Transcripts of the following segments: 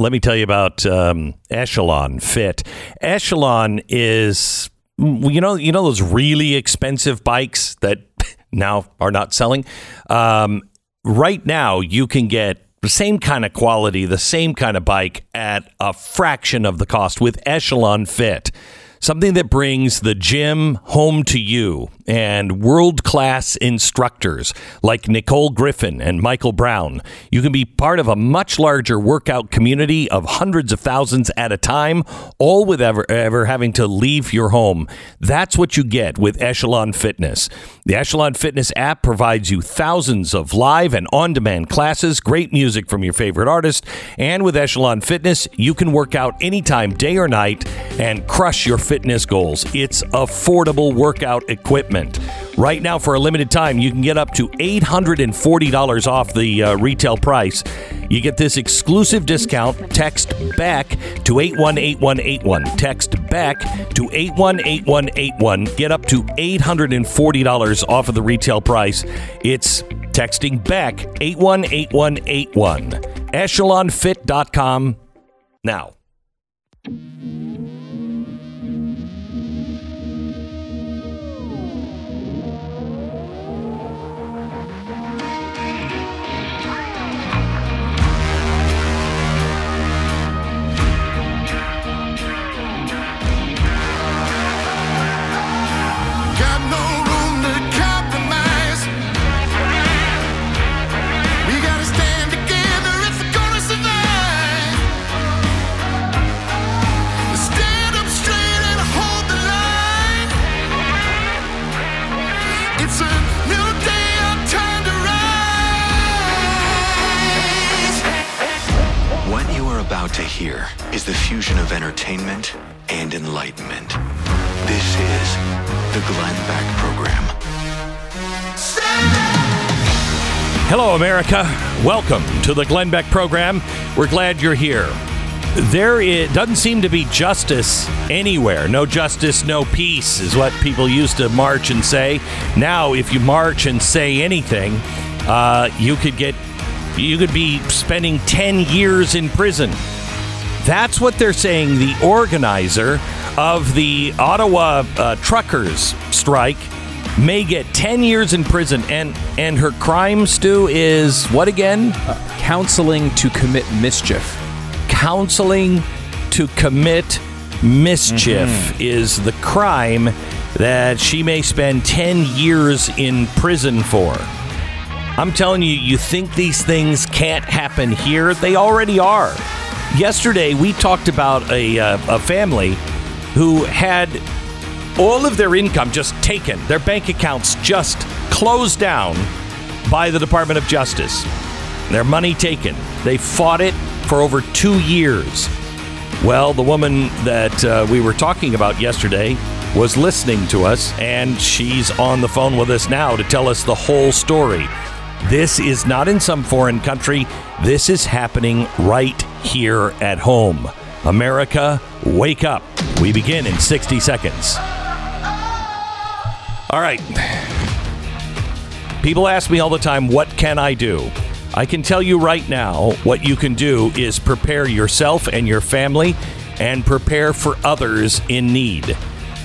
let me tell you about um, Echelon Fit. Echelon is you know you know those really expensive bikes that now are not selling. Um, right now, you can get the same kind of quality, the same kind of bike at a fraction of the cost with Echelon Fit. Something that brings the gym home to you and world class instructors like Nicole Griffin and Michael Brown. You can be part of a much larger workout community of hundreds of thousands at a time, all without ever, ever having to leave your home. That's what you get with Echelon Fitness. The Echelon Fitness app provides you thousands of live and on demand classes, great music from your favorite artist, and with Echelon Fitness, you can work out anytime, day or night, and crush your fitness goals. It's affordable workout equipment. Right now, for a limited time, you can get up to $840 off the uh, retail price. You get this exclusive discount. Text Beck to 818181. Text Beck to 818181. Get up to $840 off of the retail price. It's texting Beck 818181. EchelonFit.com now. Hear is the fusion of entertainment and enlightenment. This is the Glenn Beck Program. Hello, America. Welcome to the Glenn Beck program. We're glad you're here. There it doesn't seem to be justice anywhere. No justice, no peace is what people used to march and say. Now, if you march and say anything, uh, you could get, you could be spending 10 years in prison. That's what they're saying. The organizer of the Ottawa uh, truckers strike may get 10 years in prison. And and her crime stu is what again? Counseling to commit mischief. counseling to commit mischief is the crime that she may spend 10 years in prison for. I'm telling you you think these things can't happen here? They already are yesterday we talked about a, uh, a family who had all of their income just taken, their bank accounts just closed down by the Department of Justice. Their money taken. They fought it for over two years. Well, the woman that uh, we were talking about yesterday was listening to us, and she's on the phone with us now to tell us the whole story. This is not in some foreign country. This is happening right here at home. America, wake up. We begin in 60 seconds. All right. People ask me all the time, what can I do? I can tell you right now what you can do is prepare yourself and your family and prepare for others in need.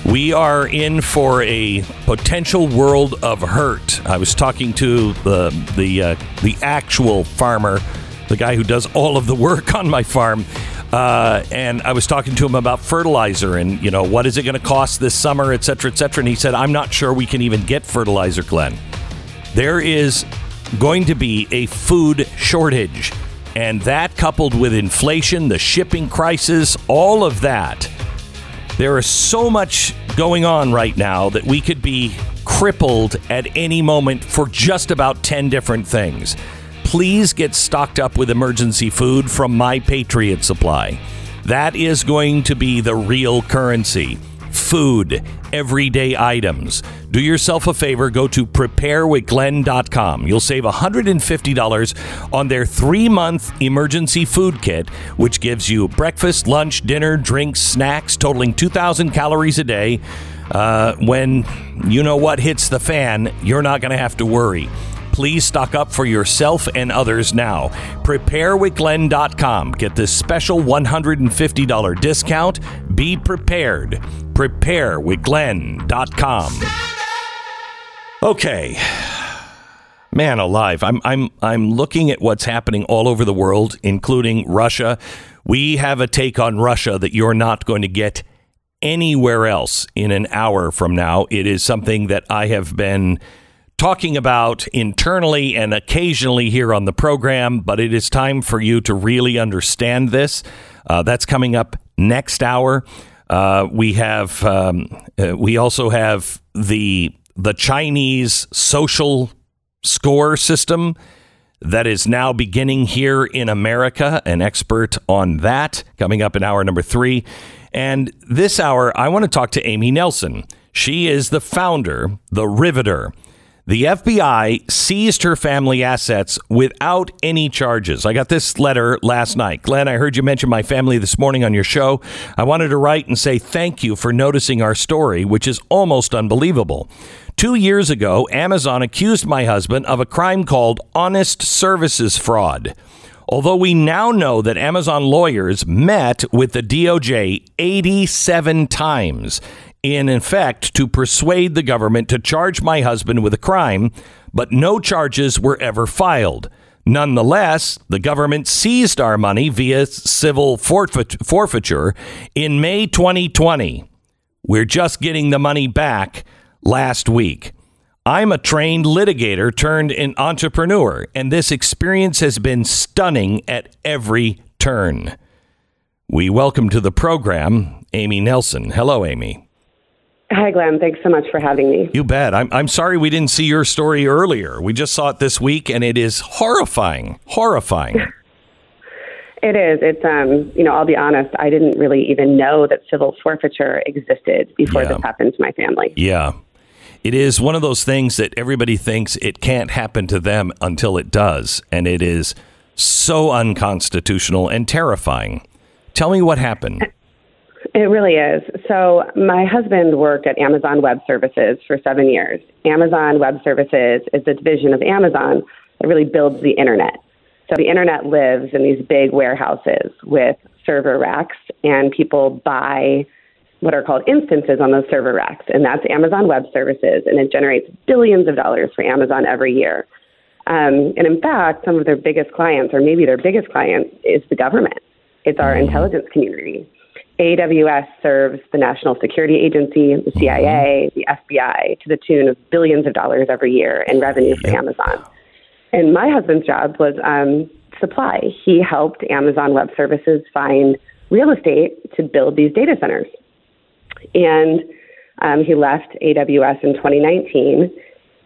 We are in for a potential world of hurt. I was talking to the the uh, the actual farmer, the guy who does all of the work on my farm, uh, and I was talking to him about fertilizer and you know what is it going to cost this summer, et cetera, et cetera. And he said, "I'm not sure we can even get fertilizer, Glenn. There is going to be a food shortage, and that coupled with inflation, the shipping crisis, all of that." There is so much going on right now that we could be crippled at any moment for just about 10 different things. Please get stocked up with emergency food from My Patriot Supply. That is going to be the real currency. Food, everyday items. Do yourself a favor, go to preparewithglenn.com. You'll save $150 on their three month emergency food kit, which gives you breakfast, lunch, dinner, drinks, snacks, totaling 2,000 calories a day. Uh, when you know what hits the fan, you're not going to have to worry. Please stock up for yourself and others now. PrepareWithGlenn.com. Get this special $150 discount. Be prepared. PrepareWithGlenn.com. Okay. Man alive. I'm I'm I'm looking at what's happening all over the world, including Russia. We have a take on Russia that you're not going to get anywhere else in an hour from now. It is something that I have been talking about internally and occasionally here on the program, but it is time for you to really understand this. Uh, that's coming up next hour. Uh, we have um, uh, we also have the the Chinese social score system that is now beginning here in America. An expert on that coming up in hour number three. And this hour, I want to talk to Amy Nelson. She is the founder, the Riveter. The FBI seized her family assets without any charges. I got this letter last night. Glenn, I heard you mention my family this morning on your show. I wanted to write and say thank you for noticing our story, which is almost unbelievable. Two years ago, Amazon accused my husband of a crime called honest services fraud. Although we now know that Amazon lawyers met with the DOJ 87 times in effect to persuade the government to charge my husband with a crime, but no charges were ever filed. Nonetheless, the government seized our money via civil forfeit- forfeiture in May 2020. We're just getting the money back last week. I'm a trained litigator turned an entrepreneur, and this experience has been stunning at every turn. We welcome to the program Amy Nelson. Hello, Amy. Hi, Glenn. Thanks so much for having me. You bet. I'm, I'm sorry we didn't see your story earlier. We just saw it this week, and it is horrifying. Horrifying. It is. It's um, you know, I'll be honest, I didn't really even know that civil forfeiture existed before Yeah. this happened to my family. Yeah. It is one of those things that everybody thinks it can't happen to them until it does. And it is so unconstitutional and terrifying. Tell me what happened. It really is. So, my husband worked at Amazon Web Services for 7 years. Amazon Web Services is a division of Amazon that really builds the internet. So, the internet lives in these big warehouses with server racks and people buy what are called instances on those server racks, and that's Amazon Web Services, and it generates billions of dollars for Amazon every year. Um, and in fact, some of their biggest clients, or maybe their biggest client, is the government. It's our intelligence community. AWS serves the National Security Agency, the CIA, the FBI, to the tune of billions of dollars every year in revenue for Amazon. And my husband's job was um, supply. He helped Amazon Web Services find real estate to build these data centers. And um, he left AWS in 2019.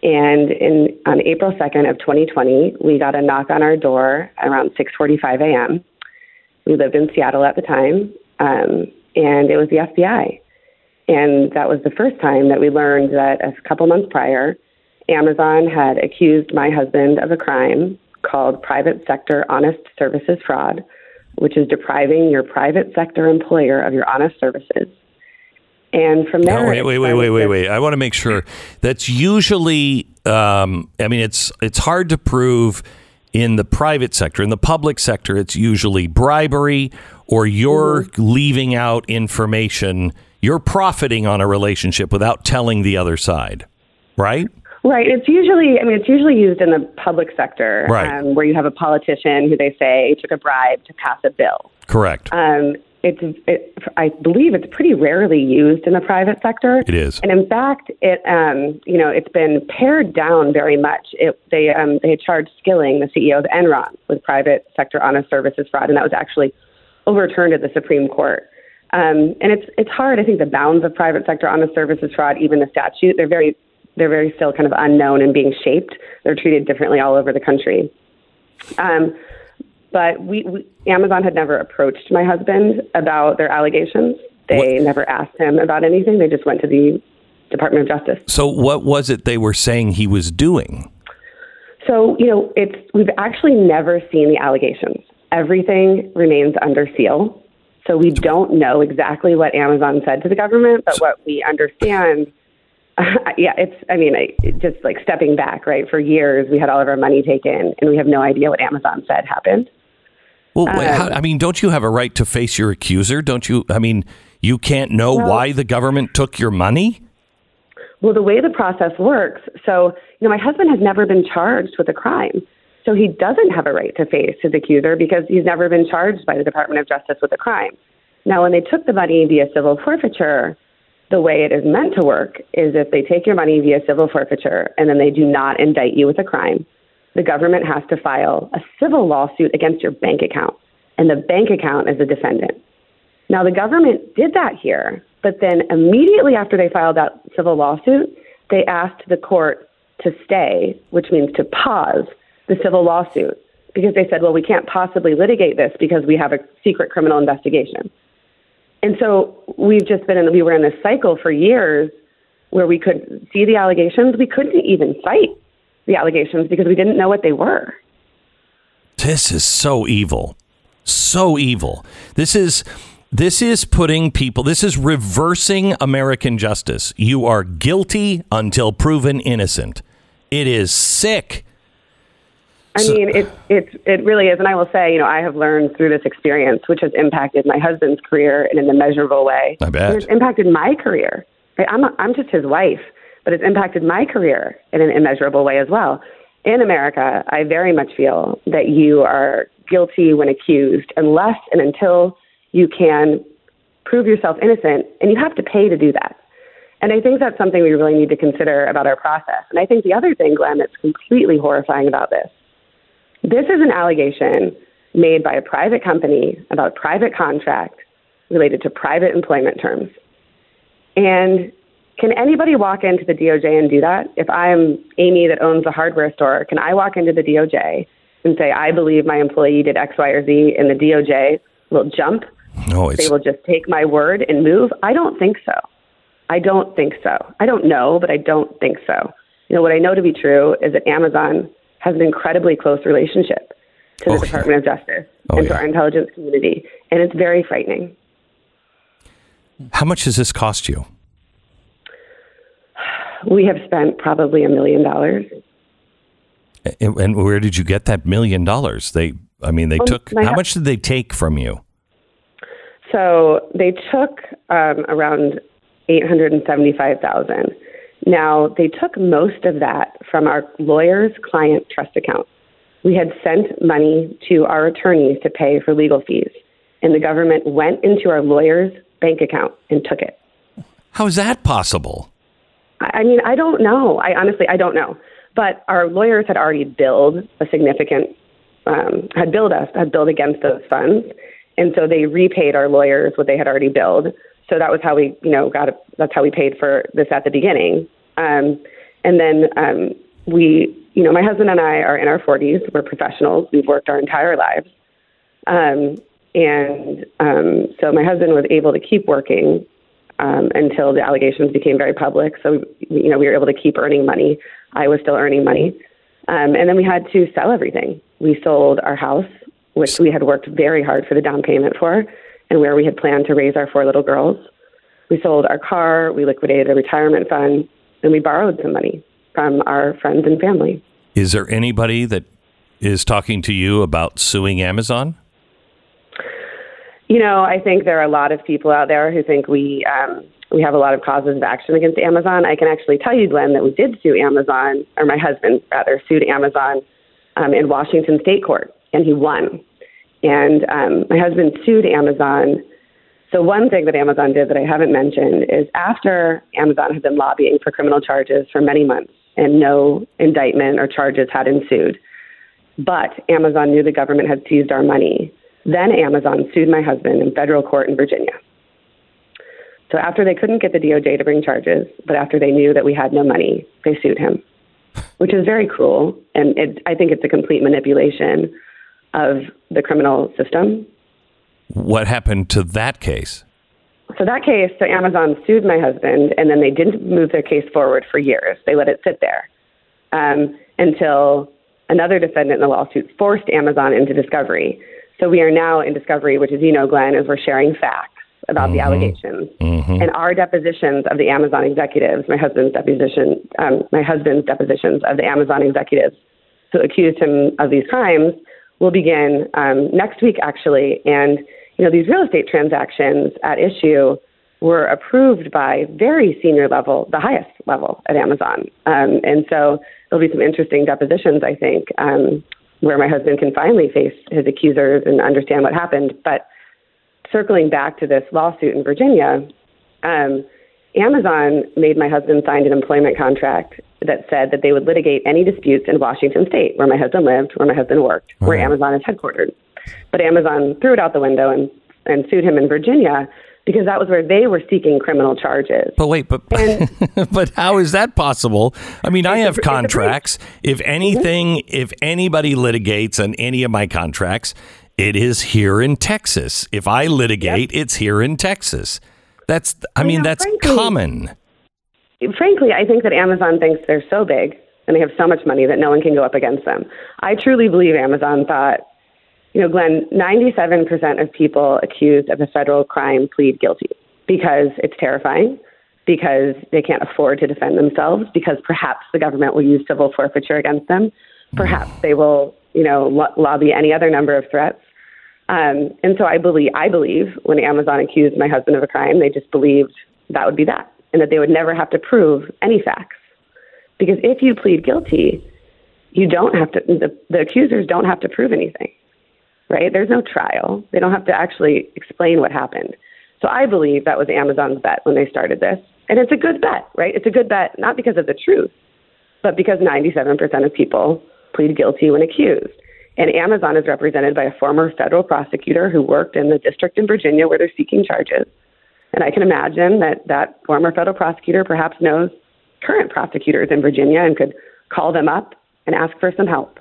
And in on April 2nd of 2020, we got a knock on our door around 6:45 a.m. We lived in Seattle at the time, um, and it was the FBI. And that was the first time that we learned that a couple months prior, Amazon had accused my husband of a crime called private sector honest services fraud, which is depriving your private sector employer of your honest services. And from there, wait, wait, wait, wait, wait, wait. I want to make sure that's usually. Um, I mean, it's it's hard to prove in the private sector. In the public sector, it's usually bribery or you're leaving out information. You're profiting on a relationship without telling the other side, right? Right. It's usually, I mean, it's usually used in the public sector, Right. um, where you have a politician who they say took a bribe to pass a bill. Correct. Um, it's, it, I believe, it's pretty rarely used in the private sector. It is. and in fact, it, um, you know, it's been pared down very much. It, they, um, they charged Skilling, the CEO of Enron, with private sector honest services fraud, and that was actually overturned at the Supreme Court. Um, and it's it's hard. I think the bounds of private sector honest services fraud, even the statute, they're very they're very still kind of unknown and being shaped. They're treated differently all over the country. Um, but we, we Amazon had never approached my husband about their allegations. They never asked him about anything. They just went to the Department of Justice. so, what was it they were saying he was doing? So, you know, it's we've actually never seen the allegations. Everything remains under seal. So we don't know exactly what Amazon said to the government, but what we understand yeah, it's. I mean, I, just like stepping back, right? For years, we had all of our money taken, and we have no idea what Amazon said happened. Well, Um, how, I mean, don't you have a right to face your accuser? Don't you? I mean, you can't know Well- why the government took your money. Well, the way the process works, so you know, my husband has never been charged with a crime, so he doesn't have a right to face his accuser because he's never been charged by the Department of Justice with a crime. Now, when they took the money via civil forfeiture, the way it is meant to work is if they take your money via civil forfeiture and then they do not indict you with a crime, the government has to file a civil lawsuit against your bank account, and the bank account is the defendant. Now, the government did that here, but then immediately after they filed that civil lawsuit, they asked the court to stay, which means to pause the civil lawsuit, because they said, well, we can't possibly litigate this because we have a secret criminal investigation. And so we've just been in, we were in this cycle for years where we could see the allegations. We couldn't even fight the allegations because we didn't know what they were. This is so evil, so evil. This is this is putting people. This is reversing American justice. You are guilty until proven innocent. It is sick. I mean, it it it really is, and I will say, you know, I have learned through this experience, which has impacted my husband's career in an immeasurable way. I bet. It's impacted my career. I'm a, I'm just his wife, but it's impacted my career in an immeasurable way as well. In America, I very much feel that you are guilty when accused, unless and until you can prove yourself innocent, and you have to pay to do that. And I think that's something we really need to consider about our process. And I think the other thing, Glenn, that's completely horrifying about this this is an allegation made by a private company about private contract related to private employment terms. And can anybody walk into the DOJ and do that? If I'm Amy that owns a hardware store, can I walk into the DOJ and say, I believe my employee did X, Y, or Z, and the DOJ will jump? No, They will just take my word and move? I don't think so. I don't think so. I don't know, but I don't think so. You know, what I know to be true is that Amazon has an incredibly close relationship to the Oh, yeah. Department of Justice Oh, and to yeah. our intelligence community, and it's very frightening. how much does this cost you? We have spent probably a million dollars. And, and where did you get that million dollars? They, I mean, they Um, took. How hu- much did they take from you? So they took um, around eight hundred and seventy-five thousand. Now they took most of that from our lawyer's client trust account. We had sent money to our attorneys to pay for legal fees, and the government went into our lawyer's bank account and took it. How is that possible? I mean, I don't know. I honestly, I don't know. But our lawyers had already billed a significant, um, had billed us, had billed against those funds, and so they repaid our lawyers what they had already billed. So that was how we, you know, got. That's how we paid for this at the beginning. Um, and then um, we, you know, my husband and I are in our 40s. We're professionals. We've worked our entire lives. Um, and um, so my husband was able to keep working um, until the allegations became very public. So, you know, we were able to keep earning money. I was still earning money. Um, and then we had to sell everything. We sold our house, which we had worked very hard for the down payment for, and where we had planned to raise our four little girls. We sold our car, we liquidated a retirement fund, and we borrowed some money from our friends and family. Is there anybody that is talking to you about suing Amazon? You know, I think there are a lot of people out there who think we um, we have a lot of causes of action against Amazon. I can actually tell you, Glenn, that we did sue Amazon, or my husband rather sued Amazon um, in Washington State Court, and he won. And um, my husband sued Amazon. So one thing that Amazon did that I haven't mentioned is after Amazon had been lobbying for criminal charges for many months, and no indictment or charges had ensued, but Amazon knew the government had seized our money. Then Amazon sued my husband in federal court in Virginia. So after they couldn't get the DOJ to bring charges, but after they knew that we had no money, they sued him, which is very cruel. And it, I think it's a complete manipulation of the criminal system. What happened to that case? So that case, so Amazon sued my husband, and then they didn't move their case forward for years. They let it sit there um, until another defendant in the lawsuit forced Amazon into discovery. So we are now in discovery, which, as you know, Glenn, is we're sharing facts about the allegations. And our depositions of the Amazon executives, my husband's deposition, um, my husband's depositions of the Amazon executives who accused him of these crimes will begin um, next week, actually. And you know, these real estate transactions at issue were approved by very senior level, the highest level at Amazon. Um, and so there'll be some interesting depositions, I think, um, where my husband can finally face his accusers and understand what happened. But circling back to this lawsuit in Virginia, um, Amazon made my husband sign an employment contract that said that they would litigate any disputes in Washington State, where my husband lived, where my husband worked, where Amazon is headquartered. But Amazon threw it out the window and, and sued him in Virginia because that was where they were seeking criminal charges. But wait, but but how is that possible? I mean, I have a contracts. If mm-hmm. anything, if anybody litigates on any of my contracts, it is here in Texas. If I litigate, it's here in Texas. That's I mean, know, that's frankly- common. frankly, I think that Amazon thinks they're so big and they have so much money that no one can go up against them. I truly believe Amazon thought, you know, Glenn, 97% of people accused of a federal crime plead guilty because it's terrifying, because they can't afford to defend themselves, because perhaps the government will use civil forfeiture against them, perhaps they will, you know, lo- lobby any other number of threats. Um, and so I believe, I believe when Amazon accused my husband of a crime, they just believed that would be that, and that they would never have to prove any facts. Because if you plead guilty, you don't have to. The, the accusers don't have to prove anything, right? There's no trial. They don't have to actually explain what happened. So I believe that was Amazon's bet when they started this, and it's a good bet, right? It's a good bet not because of the truth, but because 97% of people plead guilty when accused. And Amazon is represented by a former federal prosecutor who worked in the district in Virginia where they're seeking charges. And I can imagine that that former federal prosecutor perhaps knows current prosecutors in Virginia and could call them up and ask for some help.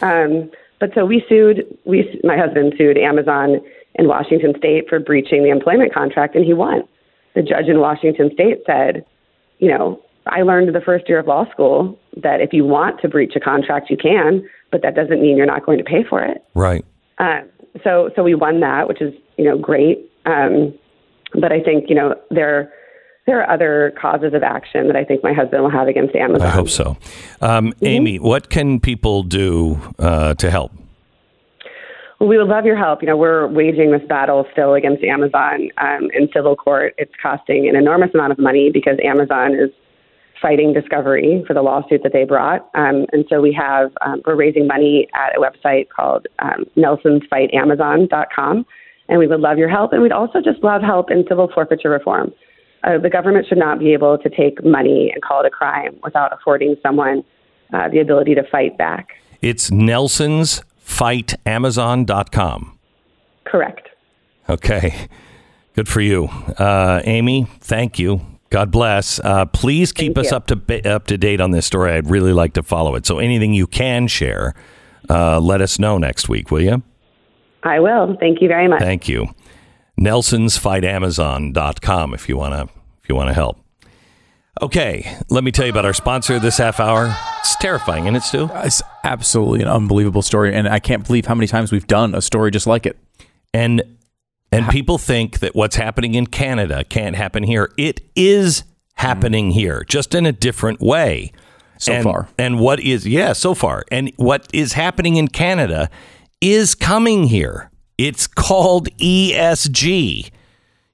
Um, but so we sued, we, my husband sued Amazon in Washington state for breaching the employment contract, and he won. The judge in Washington state said, you know, I learned the first year of law school that if you want to breach a contract, you can, but that doesn't mean you're not going to pay for it. Right. Uh, so so we won that, which is you know great. Um, but I think you know there there are other causes of action that I think my husband will have against Amazon. I hope so. Um, Amy, what can people do uh, to help? Well, we would love your help. You know, we're waging this battle still against Amazon um, in civil court. It's costing an enormous amount of money because Amazon is fighting Discovery for the lawsuit that they brought. Um, and so we have, um, we're raising money at a website called um, nelsonsfightamazon.com. And we would love your help. And we'd also just love help in civil forfeiture reform. Uh, the government should not be able to take money and call it a crime without affording someone uh, the ability to fight back. It's nelsonsfightamazon.com. Correct. Okay. Good for you. Uh, Amy, thank you. God bless. Uh, please keep Thank us you. up to ba- up to date on this story. I'd really like to follow it. So anything you can share, uh, let us know next week, will you? I will. Thank you very much. Thank you. Nelson'sFightAmazon.com if you want to if you want to help. Okay, let me tell you about our sponsor this half hour. It's terrifying, isn't it, Stu? Uh, it's absolutely an unbelievable story, and I can't believe how many times we've done a story just like it. And and people think that what's happening in Canada can't happen here. It is happening mm. here, just in a different way. So and, far. And what is yeah, so far. And what is happening in Canada is coming here. It's called ESG.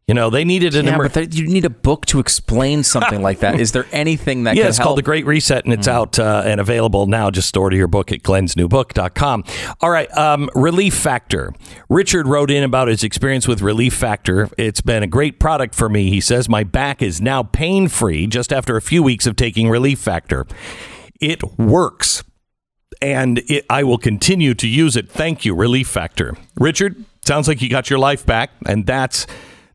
You know, they needed an Yeah, emer- but there, you need a book to explain something like that. Is there anything that yeah, it's help? called The Great Reset, and it's out uh, and available now. Just order your book at glensnewbook.com. All right, um, Relief Factor. Richard wrote in about his experience with Relief Factor. It's been a great product for me. He says, My back is now pain free just after a few weeks of taking Relief Factor. It works, and it, I will continue to use it. Thank you, Relief Factor. Richard, sounds like you got your life back, and that's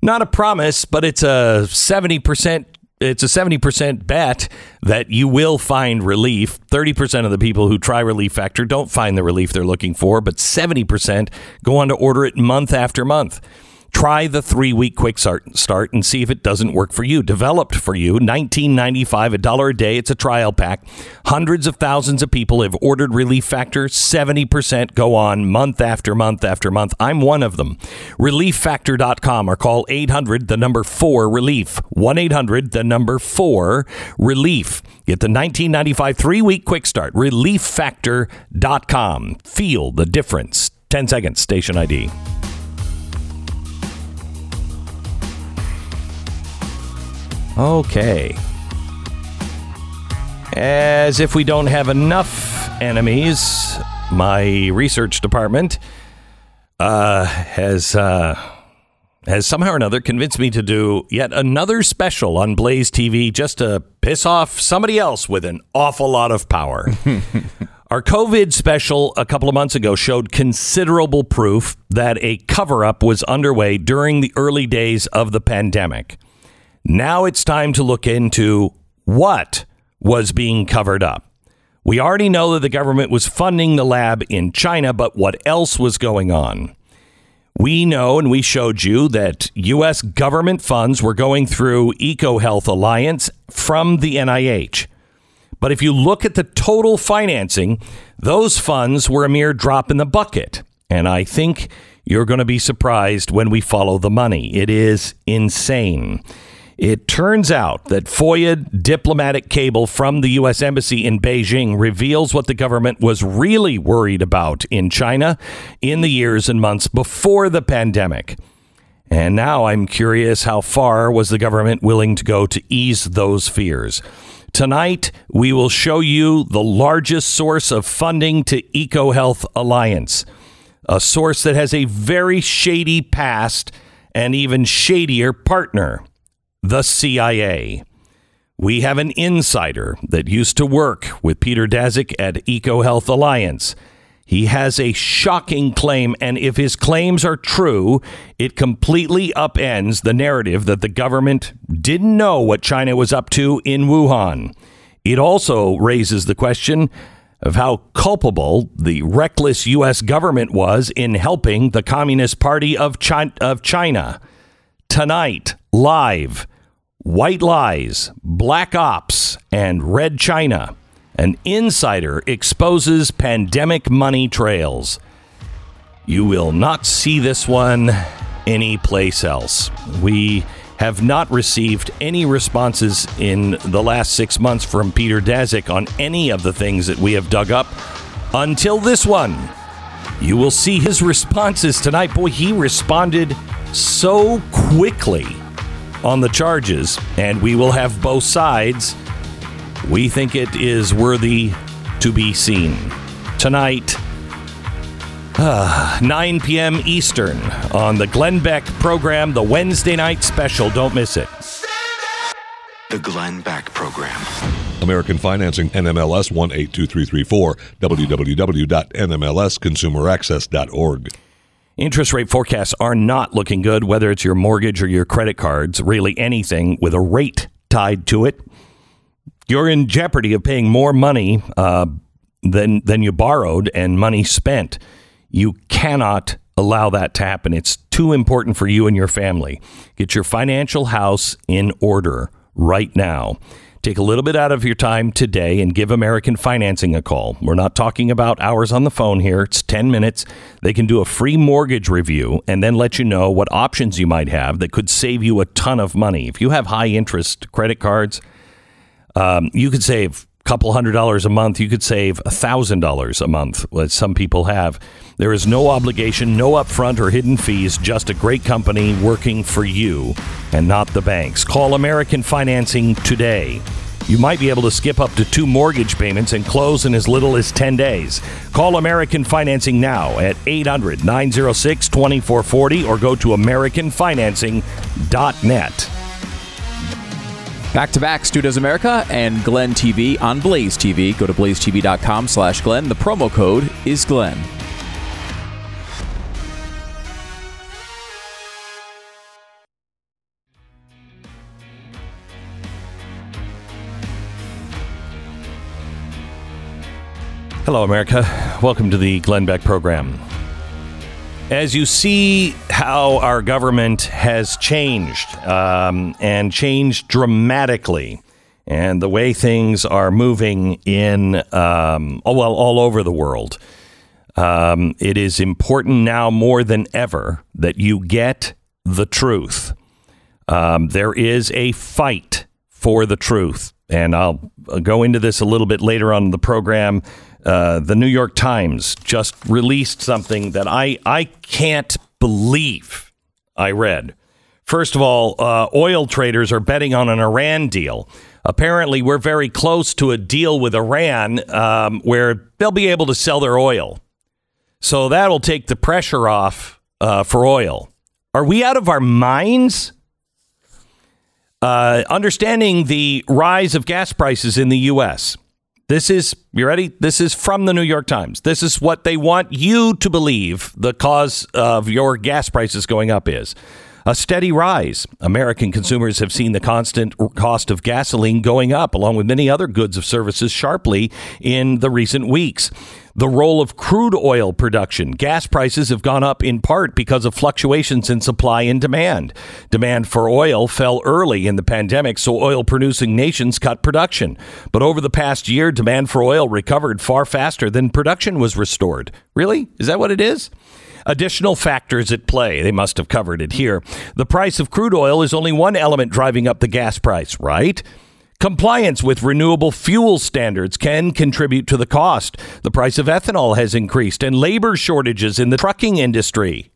not a promise, but it's a 70% it's a 70% bet that you will find relief. 30% of the people who try Relief Factor don't find the relief they're looking for, but 70% go on to order it month after month. Try the three week quick start, and see if it doesn't work for you. Developed for you, $19.95, a dollar a day. It's a trial pack. Hundreds of thousands of people have ordered Relief Factor. 70% go on month after month after month. I'm one of them. ReliefFactor.com or call 800 the number 4 relief. 1 800 the number 4 relief. Get the 1995 three week quick start. ReliefFactor.com. Feel the difference. 10 seconds, station ID. Okay. As if we don't have enough enemies, my research department uh, has uh, has somehow or another convinced me to do yet another special on Blaze TV just to piss off somebody else with an awful lot of power. Our COVID special a couple of months ago showed considerable proof that a cover up was underway during the early days of the pandemic. Now it's time to look into what was being covered up. We already know that the government was funding the lab in China, but what else was going on? We know and we showed you that U.S. government funds were going through EcoHealth Alliance from the NIH. But if you look at the total financing, those funds were a mere drop in the bucket. And I think you're going to be surprised when we follow the money. It is insane. It turns out that FOIA diplomatic cable from the U.S. Embassy in Beijing reveals what the government was really worried about in China in the years and months before the pandemic. And now I'm curious how far was the government willing to go to ease those fears? Tonight, we will show you the largest source of funding to EcoHealth Alliance, a source that has a very shady past and even shadier partner the CIA. We have an insider that used to work with Peter Daszak at EcoHealth Alliance. He has a shocking claim, and if his claims are true, it completely upends the narrative that the government didn't know what China was up to in Wuhan. It also raises the question of how culpable the reckless U.S. government was in helping the Communist Party of China. Of China. Tonight, live. White Lies, Black Ops, and Red China. An insider exposes pandemic money trails. You will not see this one anyplace else. We have not received any responses in the last six months from Peter Daszak on any of the things that we have dug up until this one. You will see his responses tonight. Boy, he responded so quickly on the charges, and we will have both sides. We think it is worthy to be seen. Tonight, uh, 9 p.m. Eastern on the Glenn Beck program, the Wednesday night special. Don't miss it. The Glenn Beck Program. American Financing, NMLS 182334, www.nmlsconsumeraccess.org. Interest rate forecasts are not looking good, whether it's your mortgage or your credit cards, really anything with a rate tied to it. You're in jeopardy of paying more money uh, than, than you borrowed and money spent. You cannot allow that to happen. It's too important for you and your family. Get your financial house in order right now. Take a little bit out of your time today and give American Financing a call. We're not talking about hours on the phone here. It's 10 minutes. They can do a free mortgage review and then let you know what options you might have that could save you a ton of money. If you have high interest credit cards, um, you could save couple hundred dollars a month. You could save a thousand dollars a month, as some people have. There is no obligation, no upfront or hidden fees, just a great company working for you and not the banks. Call American Financing today. You might be able to skip up to two mortgage payments and close in as little as 10 days. Call American Financing now at 800 906 2440 or go to AmericanFinancing.net. Back to back, Stu Does America and Glenn TV on Blaze TV. Go to blazetv.com slash Glenn. The promo code is Glenn. Hello, America. Welcome to the Glenn Beck program. As you see how our government has changed um, and changed dramatically, and the way things are moving in, um, oh, well, all over the world, um, it is important now more than ever that you get the truth. Um, there is a fight for the truth. And I'll go into this a little bit later on in the program. Uh, the New York Times just released something that I, I can't believe I read. First of all, uh, oil traders are betting on an Iran deal. Apparently, we're very close to a deal with Iran um, where they'll be able to sell their oil. So that'll take the pressure off uh, for oil. Are we out of our minds? Uh, understanding the rise of gas prices in the U.S. This is, you ready? This is from the New York Times. This is what they want you to believe the cause of your gas prices going up is. A steady rise. American consumers have seen the constant cost of gasoline going up, along with many other goods of services, sharply in the recent weeks. The role of crude oil production. Gas prices have gone up in part because of fluctuations in supply and demand. Demand for oil fell early in the pandemic, so oil producing nations cut production. But over the past year, demand for oil recovered far faster than production was restored. Really? Is that what it is? Additional factors at play. They must have covered it here. The price of crude oil is only one element driving up the gas price, right? Compliance with renewable fuel standards can contribute to the cost. The price of ethanol has increased, and labor shortages in the trucking industry.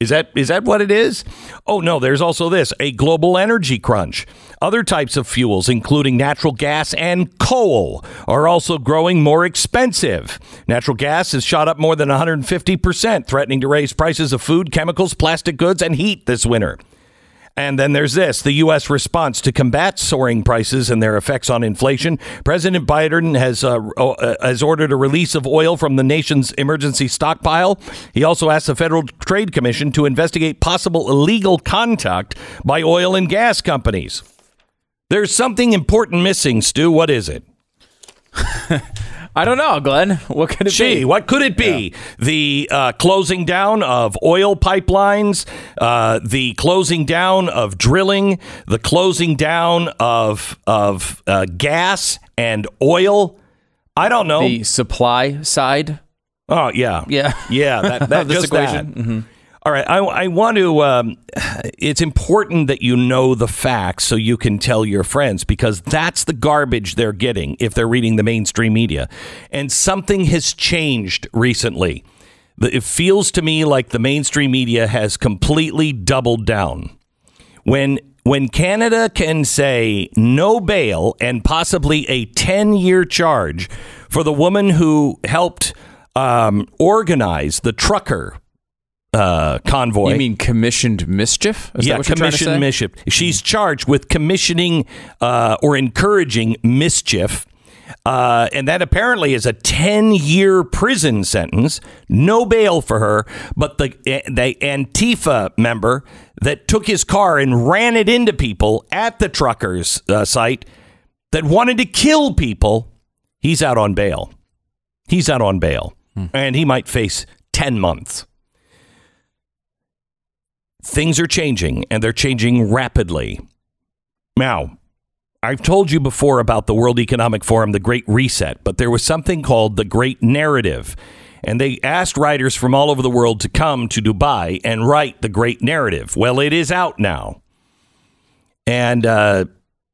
Is that is that what it is? Oh no, there's also this, a global energy crunch. Other types of fuels including natural gas and coal are also growing more expensive. Natural gas has shot up more than 150%, threatening to raise prices of food, chemicals, plastic goods and heat this winter. And then there's this the U.S. response to combat soaring prices and their effects on inflation. President Biden has, uh, uh, has ordered a release of oil from the nation's emergency stockpile. He also asked the Federal Trade Commission to investigate possible illegal conduct by oil and gas companies. There's something important missing, Stu. What is it? I don't know, Glenn. What could it Gee, be? what could it be? The uh, closing down of oil pipelines, uh, the closing down of drilling, the closing down of of uh, gas and oil. I don't know. The supply side. oh yeah, Yeah. yeah. That, that just equation. that. All right, I, I want to. Um, it's important that you know the facts so you can tell your friends because that's the garbage they're getting if they're reading the mainstream media. And something has changed recently. It feels to me like the mainstream media has completely doubled down. When when Canada can say no bail and possibly a 10 year charge for the woman who helped um, organize the trucker uh, convoy. You mean commissioned mischief? Is yeah, that what you're trying to commission say? mischief. She's charged with commissioning uh, or encouraging mischief. Uh, and that apparently is a 10 year prison sentence. No bail for her, but the, the Antifa member that took his car and ran it into people at the truckers' uh, site that wanted to kill people, he's out on bail. He's out on bail. And he might face 10 months things are changing and they're changing rapidly. Now, I've told you before about the World Economic Forum, the Great Reset, but there was something called the Great Narrative. And they asked writers from all over the world to come to Dubai and write the Great Narrative. Well, it is out now. And uh,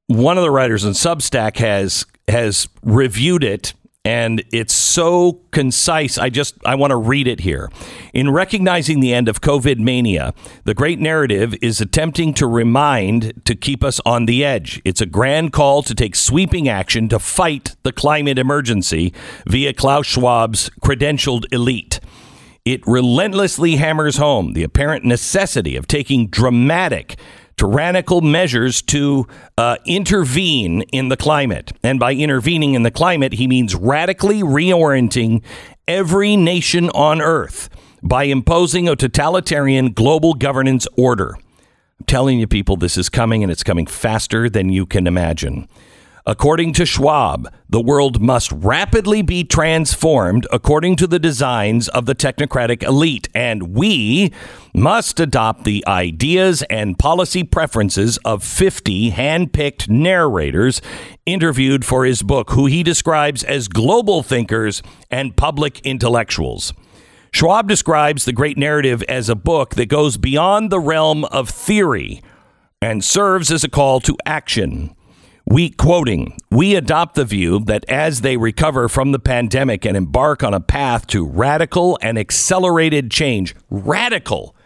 one of the writers on Substack has has reviewed it and it's so concise. I just I want to read it here. In recognizing the end of COVID mania, the great narrative is attempting to remind to keep us on the edge. It's a grand call to take sweeping action to fight the climate emergency via Klaus Schwab's credentialed elite. It relentlessly hammers home the apparent necessity of taking dramatic, tyrannical measures to uh, intervene in the climate. And by intervening in the climate, he means radically reorienting every nation on earth by imposing a totalitarian global governance order. I'm telling you, people, this is coming and it's coming faster than you can imagine. According to Schwab, the world must rapidly be transformed according to the designs of the technocratic elite, and we must adopt the ideas and policy preferences of 50 hand-picked narrators interviewed for his book, who he describes as global thinkers and public intellectuals. Schwab describes the great narrative as a book that goes beyond the realm of theory and serves as a call to action. We quoting, we adopt the view that as they recover from the pandemic and embark on a path to radical and accelerated change, radical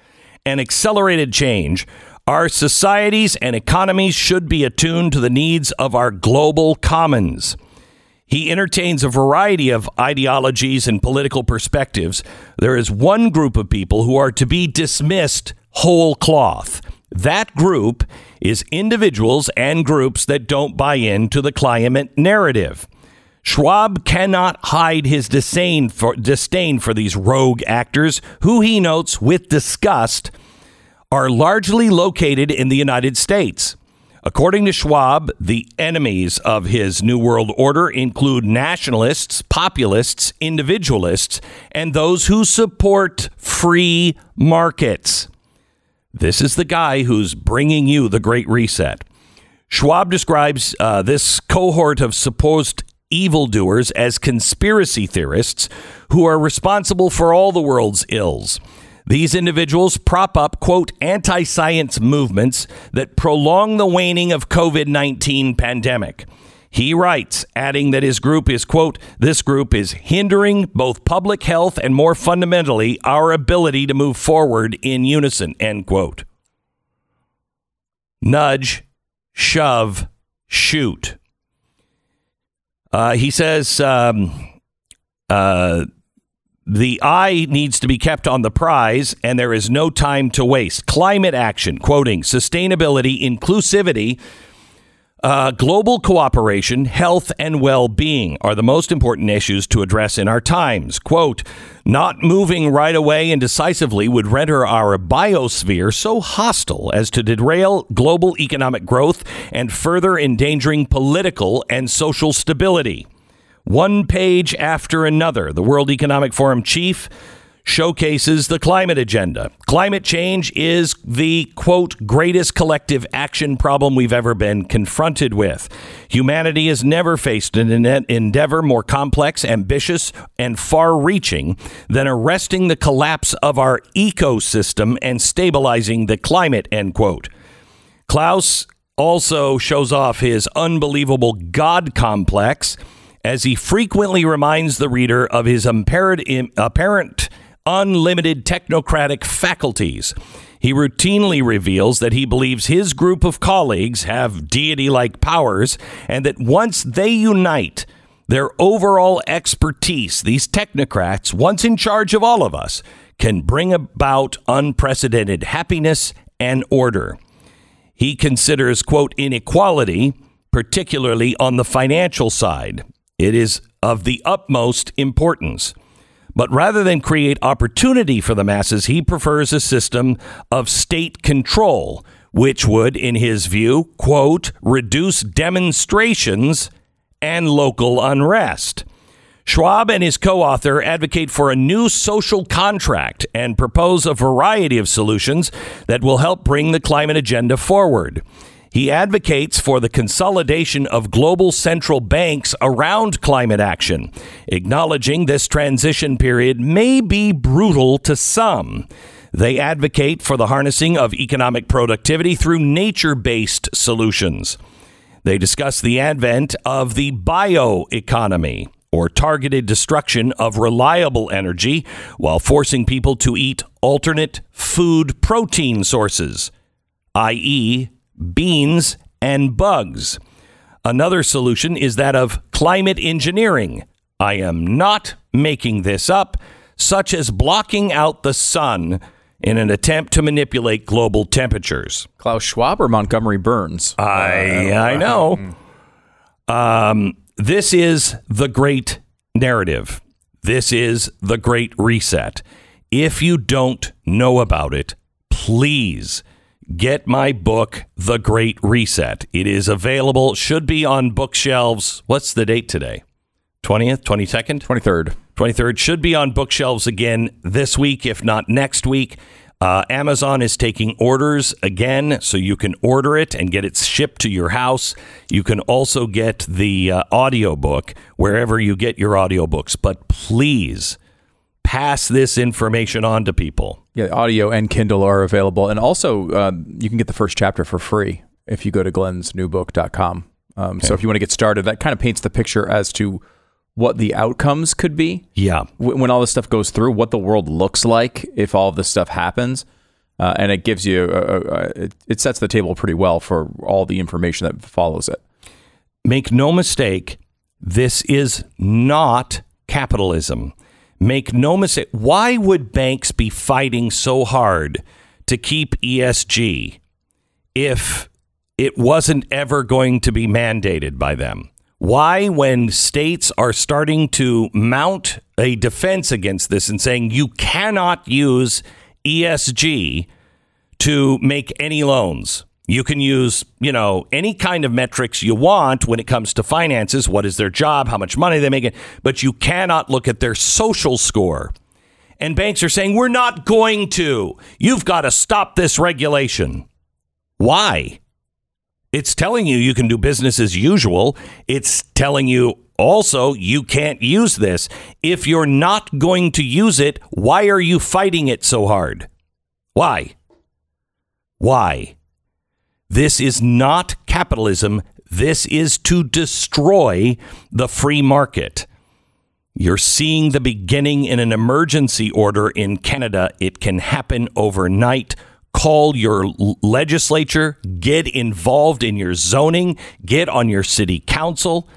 and accelerated change, our societies and economies should be attuned to the needs of our global commons. He entertains a variety of ideologies and political perspectives. There is one group of people who are to be dismissed whole cloth. That group is individuals and groups that don't buy into the climate narrative. Schwab cannot hide his disdain for, disdain for these rogue actors, who he notes with disgust are largely located in the United States. According to Schwab, the enemies of his New World Order include nationalists, populists, individualists, and those who support free markets. This is the guy who's bringing you the Great Reset. Schwab describes uh, this cohort of supposed evildoers as conspiracy theorists who are responsible for all the world's ills. These individuals prop up, quote, anti science movements that prolong the waning of COVID 19 pandemic. He writes, adding that his group is, quote, this group is hindering both public health and more fundamentally our ability to move forward in unison, end quote. Nudge, shove, shoot. Uh, he says um, uh, the eye needs to be kept on the prize and there is no time to waste. Climate action, quoting, sustainability, inclusivity, uh, global cooperation, health, and well being are the most important issues to address in our times. Quote, not moving right away and decisively would render our biosphere so hostile as to derail global economic growth and further endangering political and social stability. One page after another, the World Economic Forum chief showcases the climate agenda. Climate change is the quote greatest collective action problem we've ever been confronted with. Humanity has never faced an endeavor more complex, ambitious, and far reaching than arresting the collapse of our ecosystem and stabilizing the climate, end quote. Klaus also shows off his unbelievable God complex as he frequently reminds the reader of his apparent, apparent unlimited technocratic faculties. He routinely reveals that he believes his group of colleagues have deity like powers and that once they unite, their overall expertise, these technocrats, once in charge of all of us, can bring about unprecedented happiness and order. He considers, quote, inequality, particularly on the financial side. It is of the utmost importance. But rather than create opportunity for the masses, he prefers a system of state control, which would, in his view, quote, reduce demonstrations and local unrest. Schwab and his co author advocate for a new social contract and propose a variety of solutions that will help bring the climate agenda forward. He advocates for the consolidation of global central banks around climate action, acknowledging this transition period may be brutal to some. They advocate for the harnessing of economic productivity through nature based solutions. They discuss the advent of the bioeconomy, or targeted destruction of reliable energy while forcing people to eat alternate food protein sources, i.e., beans, and bugs. Another solution is that of climate engineering. I am not making this up, such as blocking out the sun in an attempt to manipulate global temperatures. Klaus Schwab or Montgomery Burns? I I know. Um, this is the great narrative. This is the great reset. If you don't know about it, please get my book, The Great Reset. It is available, should be on bookshelves. What's the date today? 20th, 22nd? 23rd. 23rd should be on bookshelves again this week, if not next week. Uh, Amazon is taking orders again, so you can order it and get it shipped to your house. You can also get the uh, audiobook wherever you get your audiobooks. But please pass this information on to people. Yeah, audio and Kindle are available. And also, uh, you can get the first chapter for free if you go to glensnewbook.com. Um, So if you want to get started, that kind of paints the picture as to what the outcomes could be Yeah. wh- when all this stuff goes through, what the world looks like if all of this stuff happens. Uh, and it gives you, a, a, a, it sets the table pretty well for all the information that follows it. Make no mistake, this is not capitalism. Make no mistake. Why would banks be fighting so hard to keep ESG if it wasn't ever going to be mandated by them? Why, when states are starting to mount a defense against this and saying you cannot use ESG to make any loans. You can use, you know, any kind of metrics you want when it comes to finances. What is their job? How much money they make? But you cannot look at their social score. And banks are saying, we're not going to. You've got to stop this regulation. Why? It's telling you you can do business as usual. It's telling you also you can't use this. If you're not going to use it, why are you fighting it so hard? Why? Why? This is not capitalism. This is to destroy the free market. You're seeing the beginning in an emergency order in Canada. It can happen overnight. Call your legislature, get involved in your zoning, get on your city council.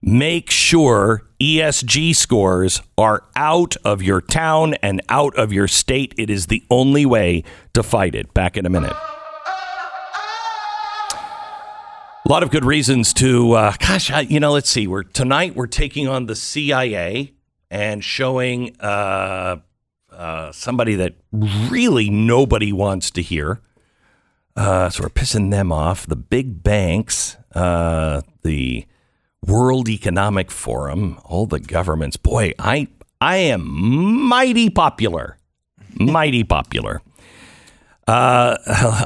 Make sure ESG scores are out of your town and out of your state. It is the only way to fight it. Back in a minute. A lot of good reasons to, uh, gosh, I, you know, let's see. We're tonight we're taking on the CIA and showing uh, uh, somebody that really nobody wants to hear. Uh, so we're pissing them off. The big banks, uh, the World Economic Forum, all the governments. Boy, I I am mighty popular, mighty popular. Uh,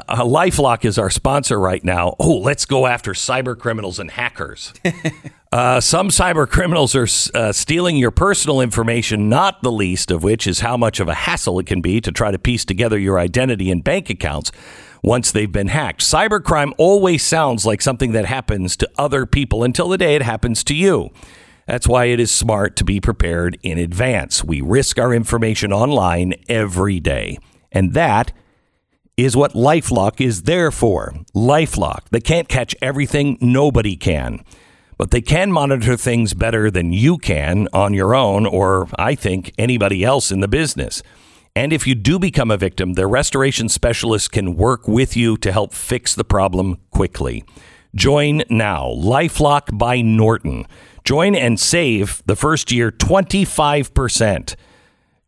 LifeLock is our sponsor right now. Oh, let's go after cyber criminals and hackers. Uh, some cyber criminals are uh, stealing your personal information, not the least of which is how much of a hassle it can be to try to piece together your identity and bank accounts once they've been hacked. Cybercrime always sounds like something that happens to other people until the day it happens to you. That's why it is smart to be prepared in advance. We risk our information online every day. And that is what Lifelock is there for. Lifelock. They can't catch everything, nobody can. But they can monitor things better than you can on your own, or I think anybody else in the business. And if you do become a victim, their restoration specialists can work with you to help fix the problem quickly. Join now, Lifelock by Norton. Join and save the first year 25%.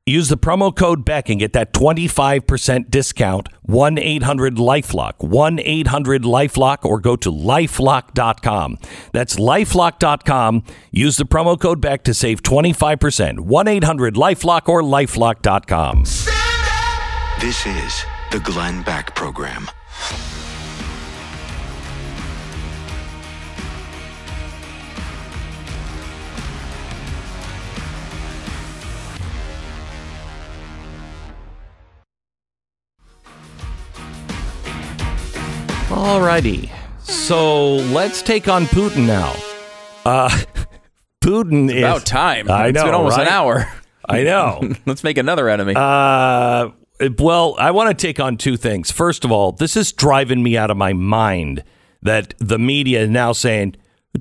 Use the promo code Beck and get that 25% discount. 1 800 Lifelock. 1 800 Lifelock or go to lifelock.com. That's lifelock.com. Use the promo code Beck to save 25%. 1 800 Lifelock or lifelock.com. This is the Glenn Beck Program. Alrighty. So let's take on Putin now. Uh, Putin is. About time. I It's know. been almost right? an hour. I know. Let's make another enemy. Uh, well, I want to take on two things. First of all, this is driving me out of my mind that the media is now saying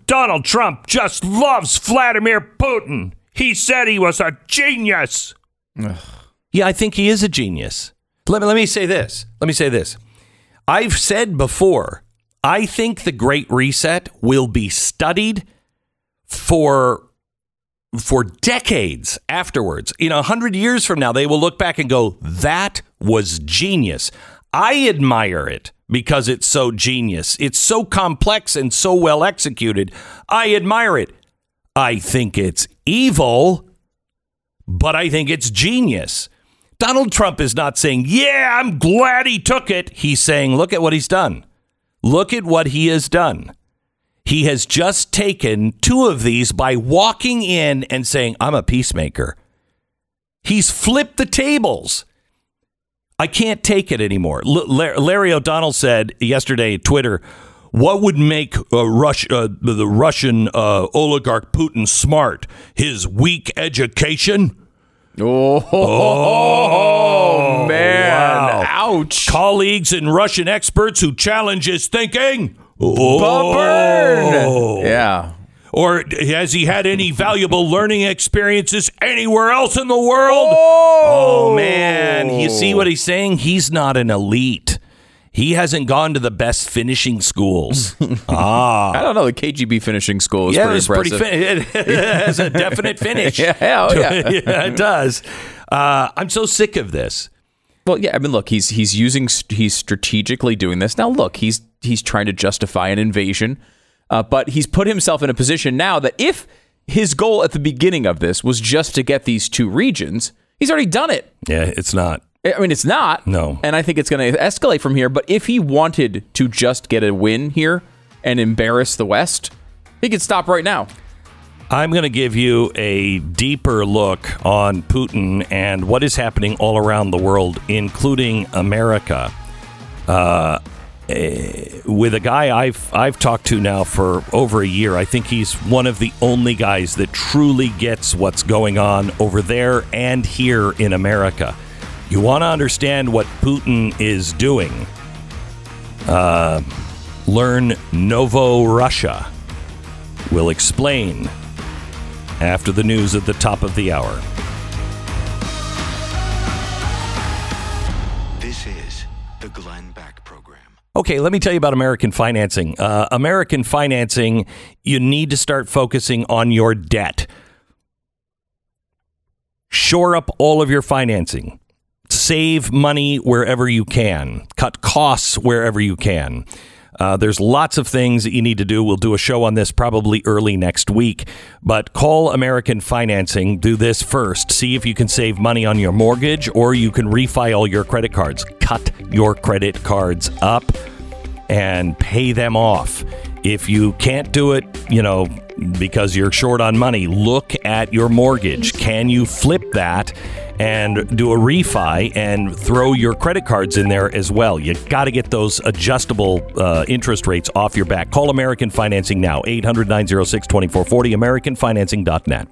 Donald Trump just loves Vladimir Putin. He said he was a genius. Yeah, I think he is a genius. Let me, let me say this. Let me say this. I've said before, I think the Great Reset will be studied for for decades afterwards. You know, 100 years from now, they will look back and go, that was genius. I admire it because it's so genius. It's so complex and so well executed. I admire it. I think it's evil, but I think it's genius. Donald Trump is not saying, Yeah, I'm glad he took it. He's saying, Look at what he's done. Look at what he has done. He has just taken two of these by walking in and saying, I'm a peacemaker. He's flipped the tables. I can't take it anymore. L- Larry O'Donnell said yesterday Twitter, "What would make uh, uh, the Russian uh, oligarch Putin smart? His weak education." Oh, oh, man. wow. Ouch. Colleagues and Russian experts who challenge his thinking. Oh. Burn. Yeah. Or has he had any valuable learning experiences anywhere else in the world? Oh, oh man, you see what he's saying? He's not an elite. He hasn't gone to the best finishing schools. ah. I don't know. The KGB finishing school is Yeah, pretty it's pretty. impressive. Fin- it has a definite finish. Yeah, oh, yeah. yeah, it does. Uh, I'm so sick of this. Well, yeah, I mean, look, he's he's using he's strategically doing this. Now, look, he's he's trying to justify an invasion, uh, but he's put himself in a position now that if his goal at the beginning of this was just to get these two regions, he's already done it. Yeah, it's not. I mean, it's not. No. And I think it's going to escalate from here. But if he wanted to just get a win here and embarrass the West, he could stop right now. I'm going to give you a deeper look on Putin and what is happening all around the world, including America. Uh, eh, with a guy I've I've talked to now for over a year. I think he's one of the only guys that truly gets what's going on over there and here in America. You want to understand what Putin is doing? Uh, learn Novo Russia. We'll explain after the news at the top of the hour. This is the Glenn Beck Program. Okay, let me tell you about American financing. Uh, American financing, you need to start focusing on your debt. Shore up all of your financing. Save money wherever you can. Cut costs wherever you can. Uh, there's lots of things that you need to do. We'll do a show on this probably early next week. But call American Financing. Do this first. See if you can save money on your mortgage or you can refi all your credit cards. Cut your credit cards up and pay them off. If you can't do it, you know, because you're short on money, look at your mortgage. Can you flip that and do a refi and throw your credit cards in there as well? You got to get those adjustable uh, interest rates off your back. Call American Financing now, 800 906 2440, AmericanFinancing.net.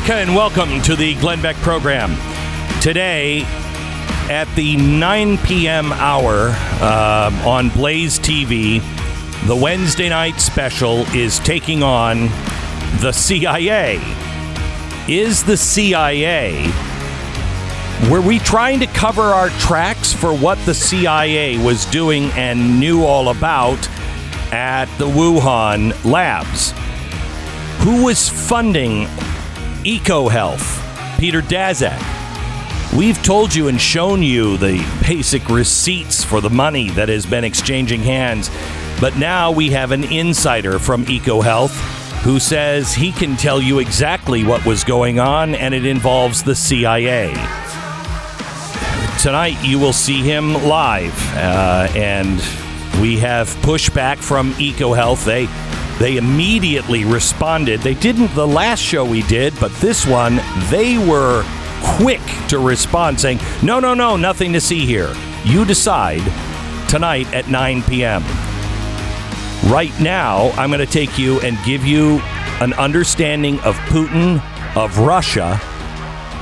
America, and welcome to the Glenn Beck program. Today, at the 9 p.m. hour uh, on Blaze TV, the Wednesday night special is taking on the CIA. Is the CIA. Were we trying to cover our tracks for what the CIA was doing and knew all about at the Wuhan labs? Who was funding EcoHealth? Peter Daszak. We've told you and shown you the basic receipts for the money that has been exchanging hands, but now we have an insider from EcoHealth who says he can tell you exactly what was going on, and it involves the CIA. Tonight, you will see him live, uh, and we have pushback from EcoHealth. They They immediately responded. They didn't the last show we did, but this one, they were quick to respond, saying, No, no, no, nothing to see here. You decide tonight at 9 p.m. Right now, I'm going to take you and give you an understanding of Putin, of Russia,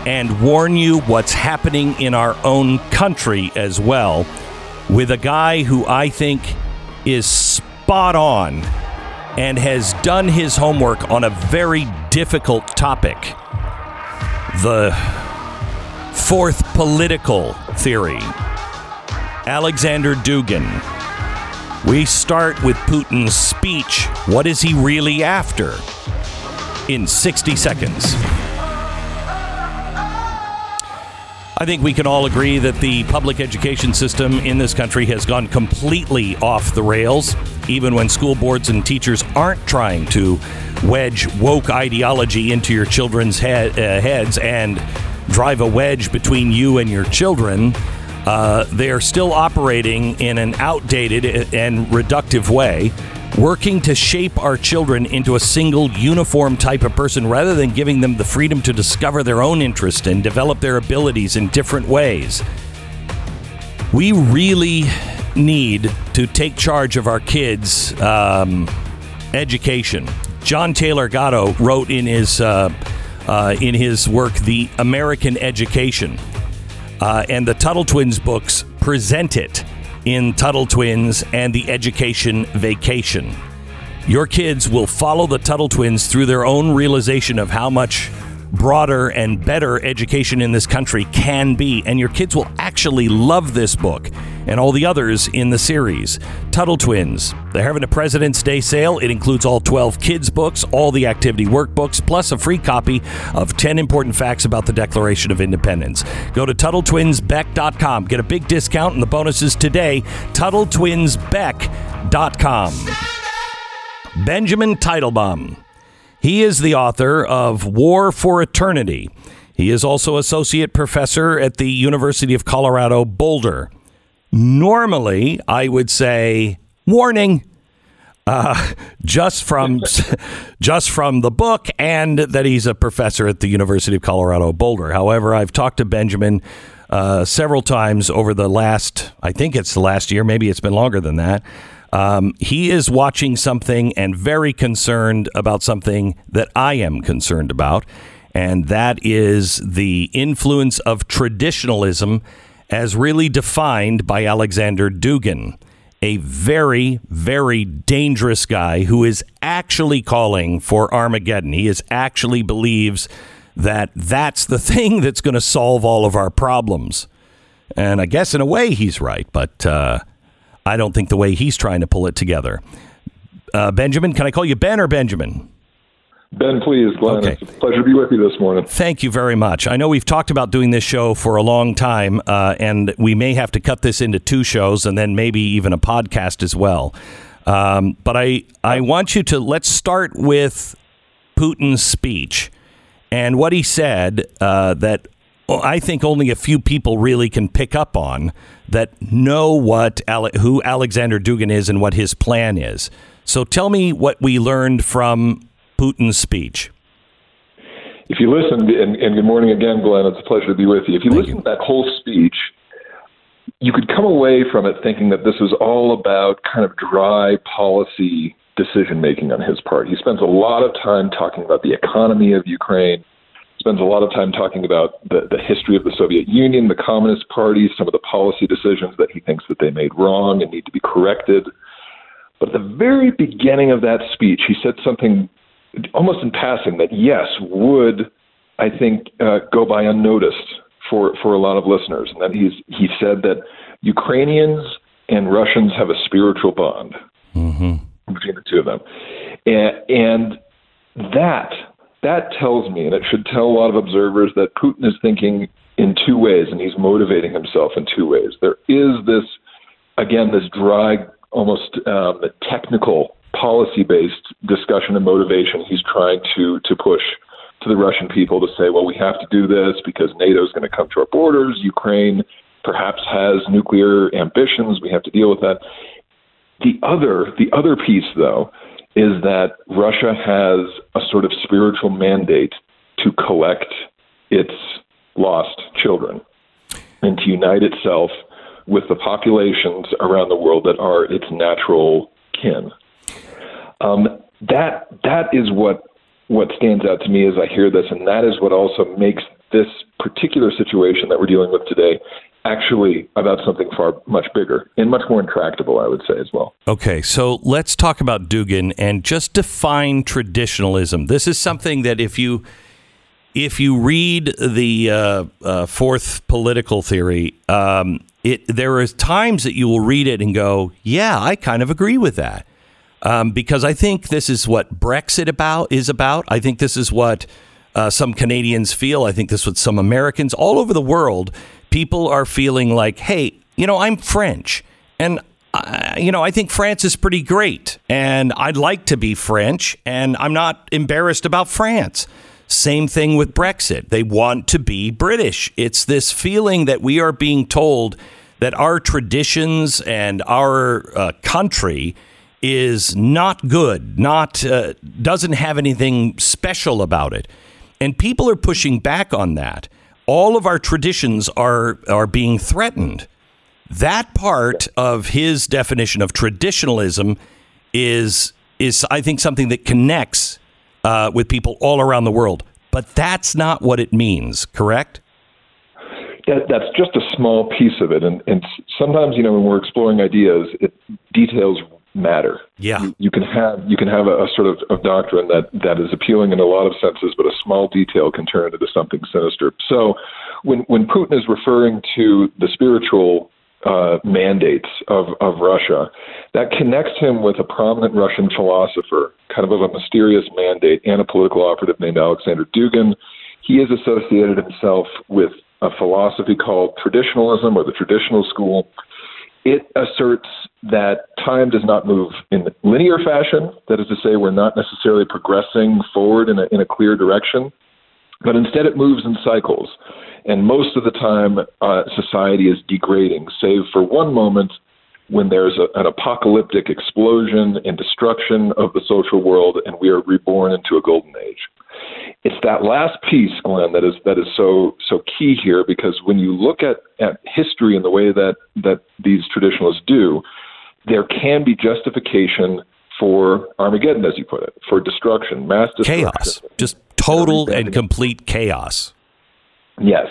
and warn you what's happening in our own country as well with a guy who I think is spot on and has done his homework on a very difficult topic the fourth political theory. Alexander Dugin. We start with Putin's speech. What is he really after? In 60 seconds. I think we can all agree that the public education system in this country has gone completely off the rails, even when school boards and teachers aren't trying to wedge woke ideology into your children's uh, heads and drive a wedge between you and your children. Uh, they are still operating in an outdated and reductive way, working to shape our children into a single uniform type of person rather than giving them the freedom to discover their own interest and develop their abilities in different ways. We really need to take charge of our kids' um, education. John Taylor Gatto wrote in his uh, uh, in his work, "The American Education." Uh, and the Tuttle Twins books present it in Tuttle Twins and the Education Vacation. Your kids will follow the Tuttle Twins through their own realization of how much broader and better education in this country can be. And your kids will actually love this book and all the others in the series. Tuttle Twins. They're having a President's Day sale. It includes all 12 kids' books, all the activity workbooks, plus a free copy of 10 important facts about the Declaration of Independence. Go to TuttleTwinsBeck.com. Get a big discount and the bonuses today. TuttleTwinsBeck.com. Benjamin Teitelbaum. He is the author of War for Eternity. He is also associate professor at the University of Colorado Boulder. Normally, I would say warning. Uh, just from just from the book and that he's a professor at the University of Colorado Boulder. However, I've talked to Benjamin uh, several times over the last, I think it's the last year, maybe it's been longer than that. Um, he is watching something and very concerned about something that I am concerned about, and that is the influence of traditionalism as really defined by Alexander Dugin, a very, very dangerous guy who is actually calling for Armageddon. He is actually believes that that's the thing that's going to solve all of our problems. And I guess in a way he's right, but uh, I don't think the way he's trying to pull it together. Uh, Benjamin, can I call you Ben or Benjamin? Ben, please, Glenn. Okay. It's a pleasure to be with you this morning. Thank you very much. I know we've talked about doing this show for a long time, uh, and we may have to cut this into two shows and then maybe even a podcast as well. Um, but I, I want you to let's start with Putin's speech and what he said uh, that I think only a few people really can pick up on that know what Ale- who Alexander Dugin is and what his plan is. So tell me what we learned from Putin's speech. If you listen, and, and good morning again, Glenn. It's a pleasure to be with you. If you Thank listen you. to that whole speech, you could come away from it thinking that this was all about kind of dry policy decision making on his part. He spends a lot of time talking about the economy of Ukraine, spends a lot of time talking about the, the history of the Soviet Union, the Communist Party, some of the policy decisions that he thinks that they made wrong and need to be corrected. But at the very beginning of that speech, he said something almost in passing that, yes, would, I think, uh, go by unnoticed for, for a lot of listeners. And that he's, he said that Ukrainians and Russians have a spiritual bond between the two of them. And, and that, that tells me, and it should tell a lot of observers, that Putin is thinking in two ways and he's motivating himself in two ways. There is this again, this dry, almost um, technical, policy-based discussion and motivation he's trying to to push to the Russian people to say, well, we have to do this because NATO is going to come to our borders. Ukraine perhaps has nuclear ambitions. We have to deal with that. The other, the other piece, though, is that Russia has a sort of spiritual mandate to collect its lost children and to unite itself with the populations around the world that are its natural kin. Um, that that is what what stands out to me as I hear this, and that is what also makes this particular situation that we're dealing with today actually about something far much bigger and much more intractable, I would say as well. Okay, so let's talk about Dugin and just define traditionalism. This is something that if you if you read the uh, uh, fourth political theory, um, it there are times that you will read it and go, "Yeah, I kind of agree with that," um, because I think this is what Brexit about is about. I think this is what uh, some Canadians feel. I think this is what some Americans all over the world people are feeling like, "Hey, you know, I'm French, and uh, you know, I think France is pretty great, and I'd like to be French, and I'm not embarrassed about France." Same thing with Brexit. They want to be British. It's this feeling that we are being told that our traditions and our uh, country is not good, not uh, doesn't have anything special about it. And people are pushing back on that. All of our traditions are are being threatened. That part of his definition of traditionalism is is I think something that connects uh, with people all around the world. But that's not what it means, correct? That, that's just a small piece of it, and, and sometimes you know when we're exploring ideas, it, details matter. Yeah. You, you can have you can have a, a sort of, of doctrine that that is appealing in a lot of senses, but a small detail can turn into something sinister. So, when when Putin is referring to the spiritual uh, mandates of, of Russia, that connects him with a prominent Russian philosopher, kind of of a mysterious mandate, and a political operative named Alexander Dugin. He has associated himself with a philosophy called traditionalism or the traditional school. It asserts that time does not move in linear fashion. That is to say, we're not necessarily progressing forward in a, in a clear direction, but instead it moves in cycles. And most of the time, uh, society is degrading, save for one moment when there's a, an apocalyptic explosion and destruction of the social world, and we are reborn into a golden age. It's that last piece, Glenn, that is that is so so key here because when you look at, at history and the way that that these traditionalists do, there can be justification for Armageddon, as you put it, for destruction, mass destruction, Chaos. Just total and complete chaos. Yes,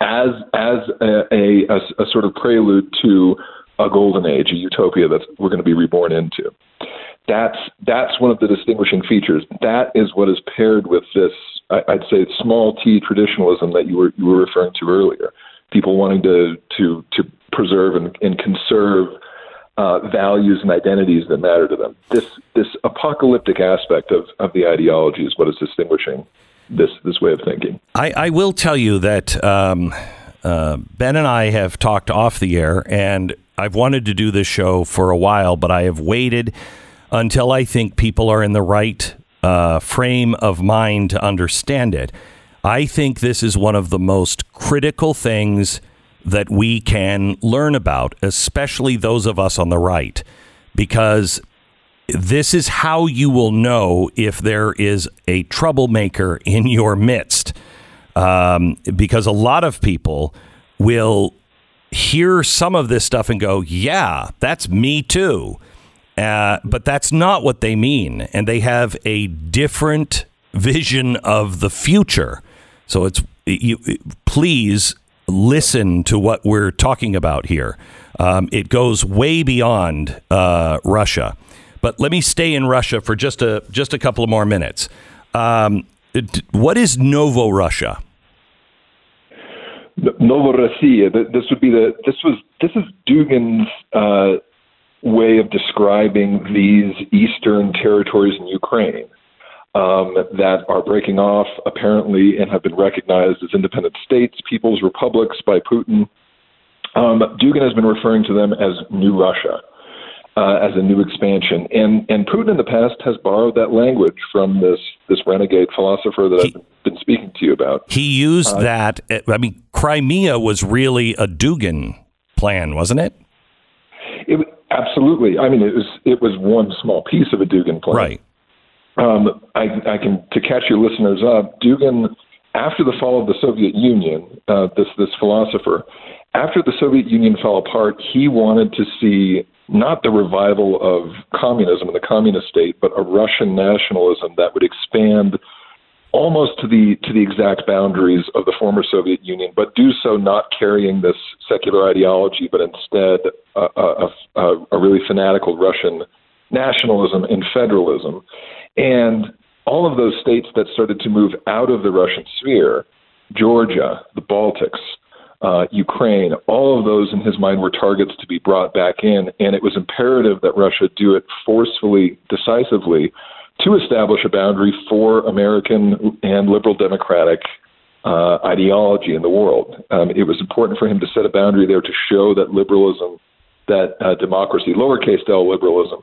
as as a, a, a, a sort of prelude to a golden age, a utopia that we're going to be reborn into. That's that's one of the distinguishing features. That is what is paired with this, I'd say, small t traditionalism that you were you were referring to earlier. People wanting to to to preserve and, and conserve uh, values and identities that matter to them. This this apocalyptic aspect of, of the ideology is what is distinguishing this this way of thinking. I, I will tell you that um, uh, Ben and I have talked off the air, and I've wanted to do this show for a while, but I have waited until I think people are in the right uh, frame of mind to understand it. I think this is one of the most critical things that we can learn about, especially those of us on the right, because this is how you will know if there is a troublemaker in your midst. Um, because a lot of people will hear some of this stuff and go, yeah, that's me too. Uh, but that's not what they mean. And they have a different vision of the future. So it's, you, please listen to what we're talking about here. Um, it goes way beyond uh, Russia. But let me stay in Russia for just a just a couple of more minutes. Um, it- what is Novo Russia? Novorossiya. th- This would be the this was this is Dugin's uh, way of describing these eastern territories in Ukraine um, that are breaking off apparently and have been recognized as independent states, people's republics by Putin. Um, Dugin has been referring to them as New Russia. Uh, as a new expansion, and and Putin in the past has borrowed that language from this this renegade philosopher that He- I've been speaking to you about. He used that. I mean, Crimea was really a Dugin plan, wasn't it? Absolutely. I mean, it was it was one small piece of a Dugin plan. Right. Um, I, I can to catch your listeners up. Dugin, after the fall of the Soviet Union, uh, this this philosopher, after the Soviet Union fell apart, he wanted to see not the revival of communism and the communist state, but a Russian nationalism that would expand almost to the to the exact boundaries of the former Soviet Union, but do so not carrying this secular ideology, but instead a, a, a, a really fanatical Russian nationalism and federalism. And all of those states that started to move out of the Russian sphere, Georgia, the Baltics, uh, Ukraine, all of those in his mind were targets to be brought back in, and it was imperative that Russia do it forcefully, decisively, to establish a boundary for American and liberal democratic uh, ideology in the world. Um, it was important for him to set a boundary there to show that liberalism, that uh, democracy, lowercase l liberalism,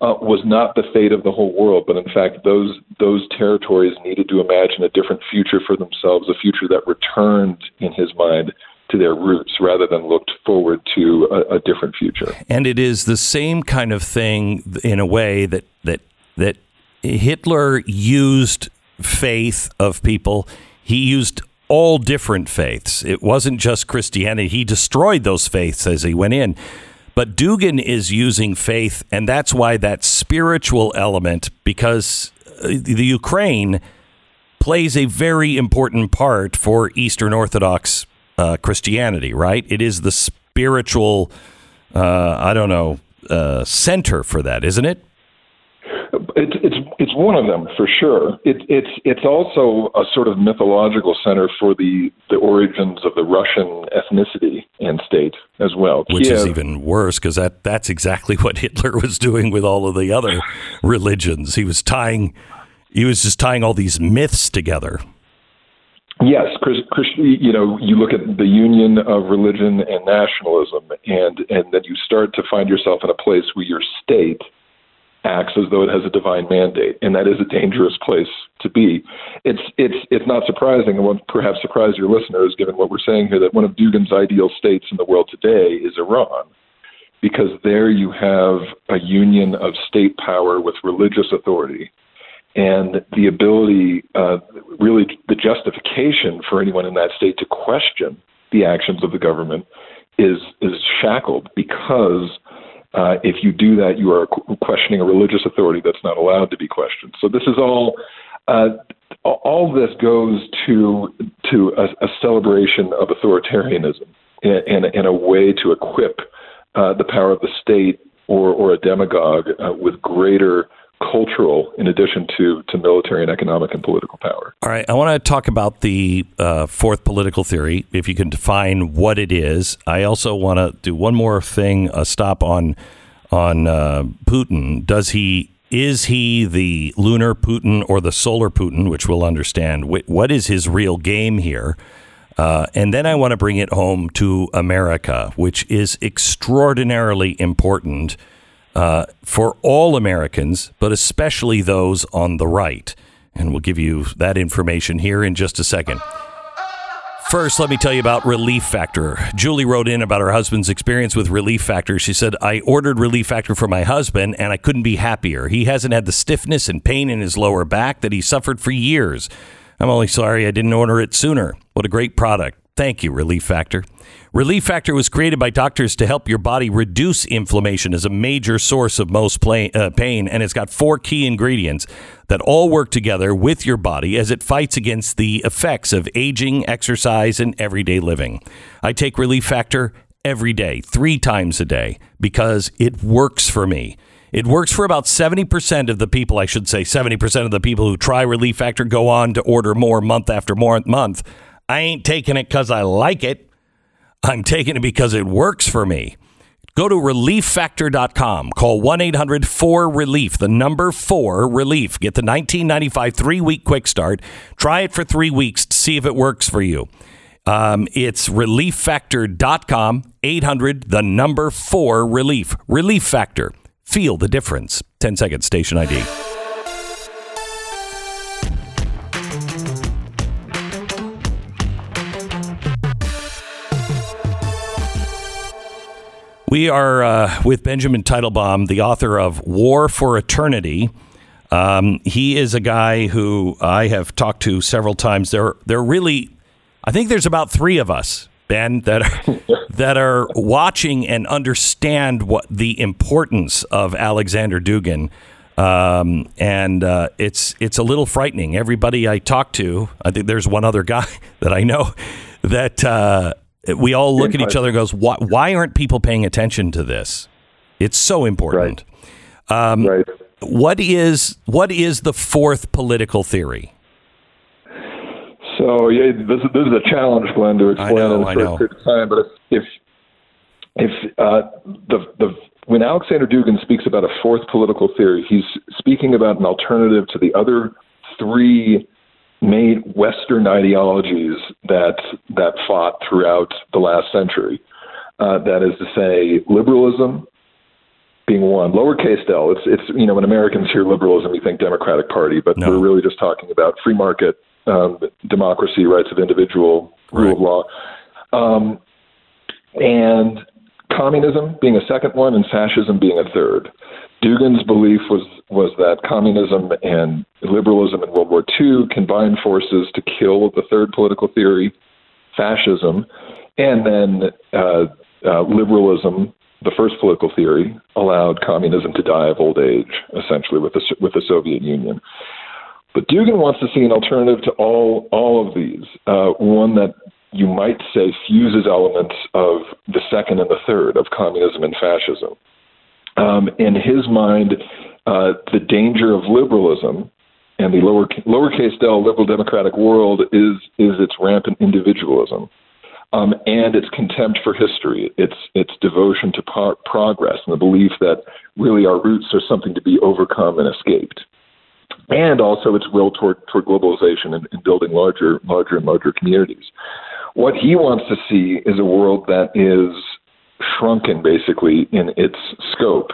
uh, was not the fate of the whole world, but in fact, those those territories needed to imagine a different future for themselves, a future that returned, in his mind, to their roots rather than looked forward to a, a different future. And it is the same kind of thing in a way that that that Hitler used faith of people. He used all different faiths. It wasn't just Christianity. He destroyed those faiths as he went in. But Dugin is using faith, and that's why that spiritual element, because uh, the Ukraine plays a very important part for Eastern Orthodox uh, Christianity, right? It is the spiritual, uh, I don't know, uh, center for that, isn't it? It's it's it's one of them for sure. It, it's it's also a sort of mythological center for the the origins of the Russian ethnicity and state as well. Which is even worse because that, that's exactly what Hitler was doing with all of the other religions. He was tying, he was just tying all these myths together. Yes, Chris, Chris, you know, you look at the union of religion and nationalism, and and then you start to find yourself in a place where your state acts as though it has a divine mandate, and that is a dangerous place to be. It's it's it's not surprising, and won't perhaps surprise your listeners, given what we're saying here, that one of Dugin's ideal states in the world today is Iran, because there you have a union of state power with religious authority and the ability, uh, really, the justification for anyone in that state to question the actions of the government is is shackled because uh, if you do that, you are questioning a religious authority that's not allowed to be questioned. So this is all. Uh, all this goes to to a, a celebration of authoritarianism and, and, and a way to equip uh, the power of the state or, or a demagogue uh, with greater cultural in addition to, to military and economic and political power. All right, I want to talk about the uh, fourth political theory. If you can define what it is, I also want to do one more thing. A stop on on uh, Putin. Does he is he the lunar Putin or the solar Putin, which we'll understand? What is his real game here? Uh, and then I want to bring it home to America, which is extraordinarily important uh, for all Americans, but especially those on the right. And we'll give you that information here in just a second. First, let me tell you about Relief Factor. Julie wrote in about her husband's experience with Relief Factor. She said, I ordered Relief Factor for my husband and I couldn't be happier. He hasn't had the stiffness and pain in his lower back that he suffered for years. I'm only sorry I didn't order it sooner. What a great product. Thank you, Relief Factor. Relief Factor was created by doctors to help your body reduce inflammation as a major source of most uh, pain, and it's got four key ingredients that all work together with your body as it fights against the effects of aging, exercise, and everyday living. I take Relief Factor every day, three times a day, because it works for me. It works for about 70% of the people, I should say 70% of the people who try Relief Factor go on to order more month after month. I ain't taking it because I like it. I'm taking it because it works for me. Go to relieffactor.com. Call 1 800 4 Relief, the number 4 Relief. Get the 1995 three week quick start. Try it for three weeks to see if it works for you. Um, it's relieffactor.com, 800, the number 4 Relief. Relief Factor. Feel the difference. 10 seconds, station ID. We are uh, with Benjamin Teitelbaum, the author of War for Eternity. Um, he is a guy who I have talked to several times. There, there really, I think there's about three of us, Ben, that are, that are watching and understand what the importance of Alexander Dugin. Um, and uh, it's it's a little frightening. Everybody I talk to, I think there's one other guy that I know that uh, we all look at each other and goes, why, why aren't people paying attention to this? It's so important. Um, right. What is what is the fourth political theory? So yeah, this, is- this is a challenge, Glenn, to explain know, in I a short know. period of time. But if if, if uh, the the when Alexander Dugin speaks about a fourth political theory, he's speaking about an alternative to the other three main Western ideologies that that fought throughout the last century. Uh, that is to say, liberalism being one, lowercase l. It's it's you know when Americans hear liberalism, we think Democratic Party, but No. we're really just talking about free market, um, democracy, rights of individual, rule of law, um, and communism being a second one, and fascism being a third. Dugin's belief was was that communism and liberalism in World War II combined forces to kill the third political theory, fascism, and then uh, uh, liberalism, the first political theory, allowed communism to die of old age, essentially with the with the Soviet Union. But Dugin wants to see an alternative to all all of these, uh, one that you might say fuses elements of the second and the third of communism and fascism. Um, in his mind, uh, the danger of liberalism and the lower lowercase l liberal democratic world is is its rampant individualism um, and its contempt for history, its its devotion to pro- progress, and the belief that really our roots are something to be overcome and escaped, and also its will toward toward globalization and, and building larger larger and larger communities. What he wants to see is a world that is shrunken, basically, in its scope.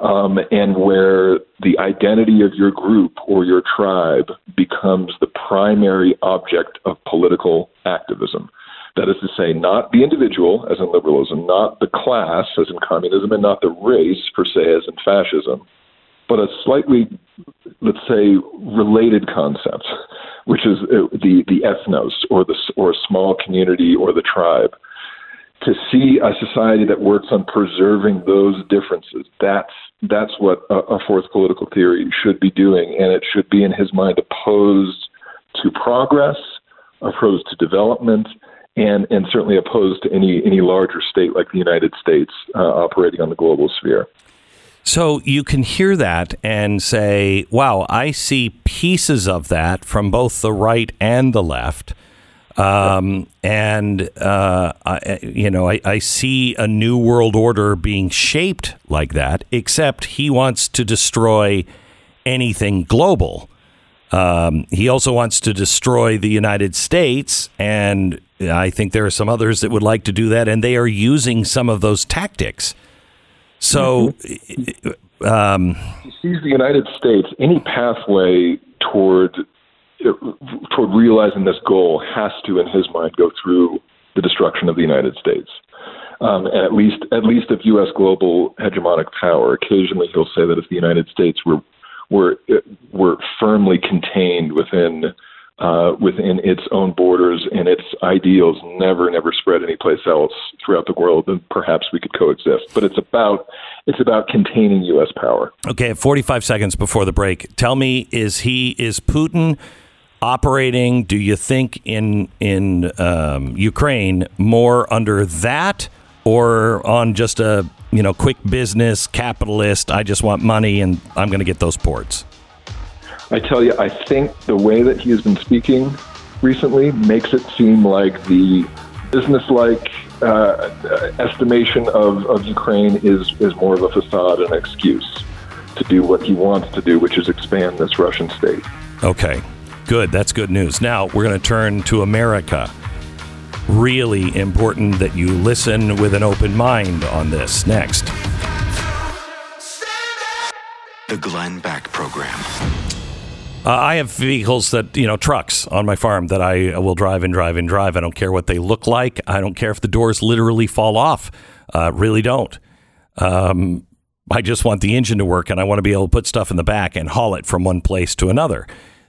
Um, and where the identity of your group or your tribe becomes the primary object of political activism. That is to say, not the individual, as in liberalism, not the class, as in communism, and not the race, per se, as in fascism, but a slightly, let's say, related concept, which is uh, the, the ethnos, or, the, or a small community, or the tribe. To see a society that works on preserving those differences, that's, that's what a, a fourth political theory should be doing, and it should be, in his mind, opposed to progress, opposed to development, and and certainly opposed to any any larger state like the United States uh, operating on the global sphere. So you can hear that and say, "Wow, I see pieces of that from both the right and the left." Um, and uh, I, you know, I, I see a new world order being shaped like that. Except he wants to destroy anything global. Um, he also wants to destroy the United States, and I think there are some others that would like to do that, and they are using some of those tactics. So, um, He sees the United States any pathway toward toward realizing this goal has to, in his mind, go through the destruction of the United States. Um, and at least, at least of U.S. global hegemonic power. Occasionally, he'll say that if the United States were were were firmly contained within uh, within its own borders and its ideals, never never spread anyplace else throughout the world, then perhaps we could coexist. But it's about it's about containing U.S. power. okay, 45 seconds before the break, tell me: is he is Putin operating? Do you think in in um, Ukraine more under that, or on just a you know quick business capitalist? I just want money, and I'm going to get those ports. I tell you, I think the way that he has been speaking recently makes it seem like the business-like uh, uh, estimation of, of Ukraine is, is more of a facade and an excuse to do what he wants to do, which is expand this Russian state. Okay, good. That's good news. Now we're going to turn to America. Really important that you listen with an open mind on this. Next. The Glenn Beck Program. Uh, I have vehicles that, you know, trucks on my farm that I will drive and drive and drive. I don't care what they look like. I don't care if the doors literally fall off. Uh, really don't. Um, I just want the engine to work and I want to be able to put stuff in the back and haul it from one place to another.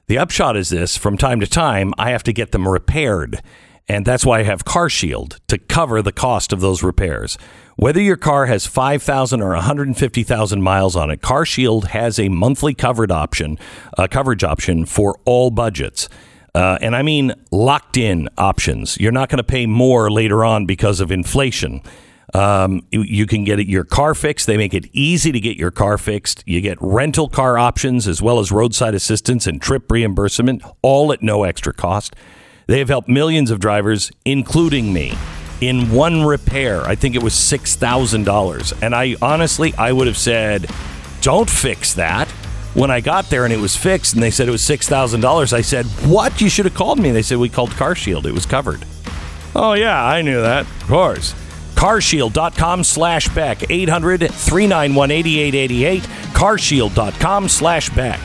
The upshot is this from time to time, I have to get them repaired. And that's why I have Car Shield to cover the cost of those repairs. Whether your car has 5,000 or 150,000 miles on it, Car Shield has a monthly covered option, uh, coverage option for all budgets. Uh, and I mean locked in options. You're not going to pay more later on because of inflation. Um, you, can get your car fixed. They make it easy to get your car fixed. You get rental car options as well as roadside assistance and trip reimbursement, all at no extra cost. They have helped millions of drivers, including me, in one repair. I think it was six thousand dollars, and I honestly I would have said, "Don't fix that." When I got there and it was fixed, and they said it was six thousand dollars, I said, "What? You should have called me." And they said we called Car Shield. It was covered. Oh yeah, I knew that. Of course. Carshield.com slash Beck. 800-391-8888. Carshield.com slash Beck.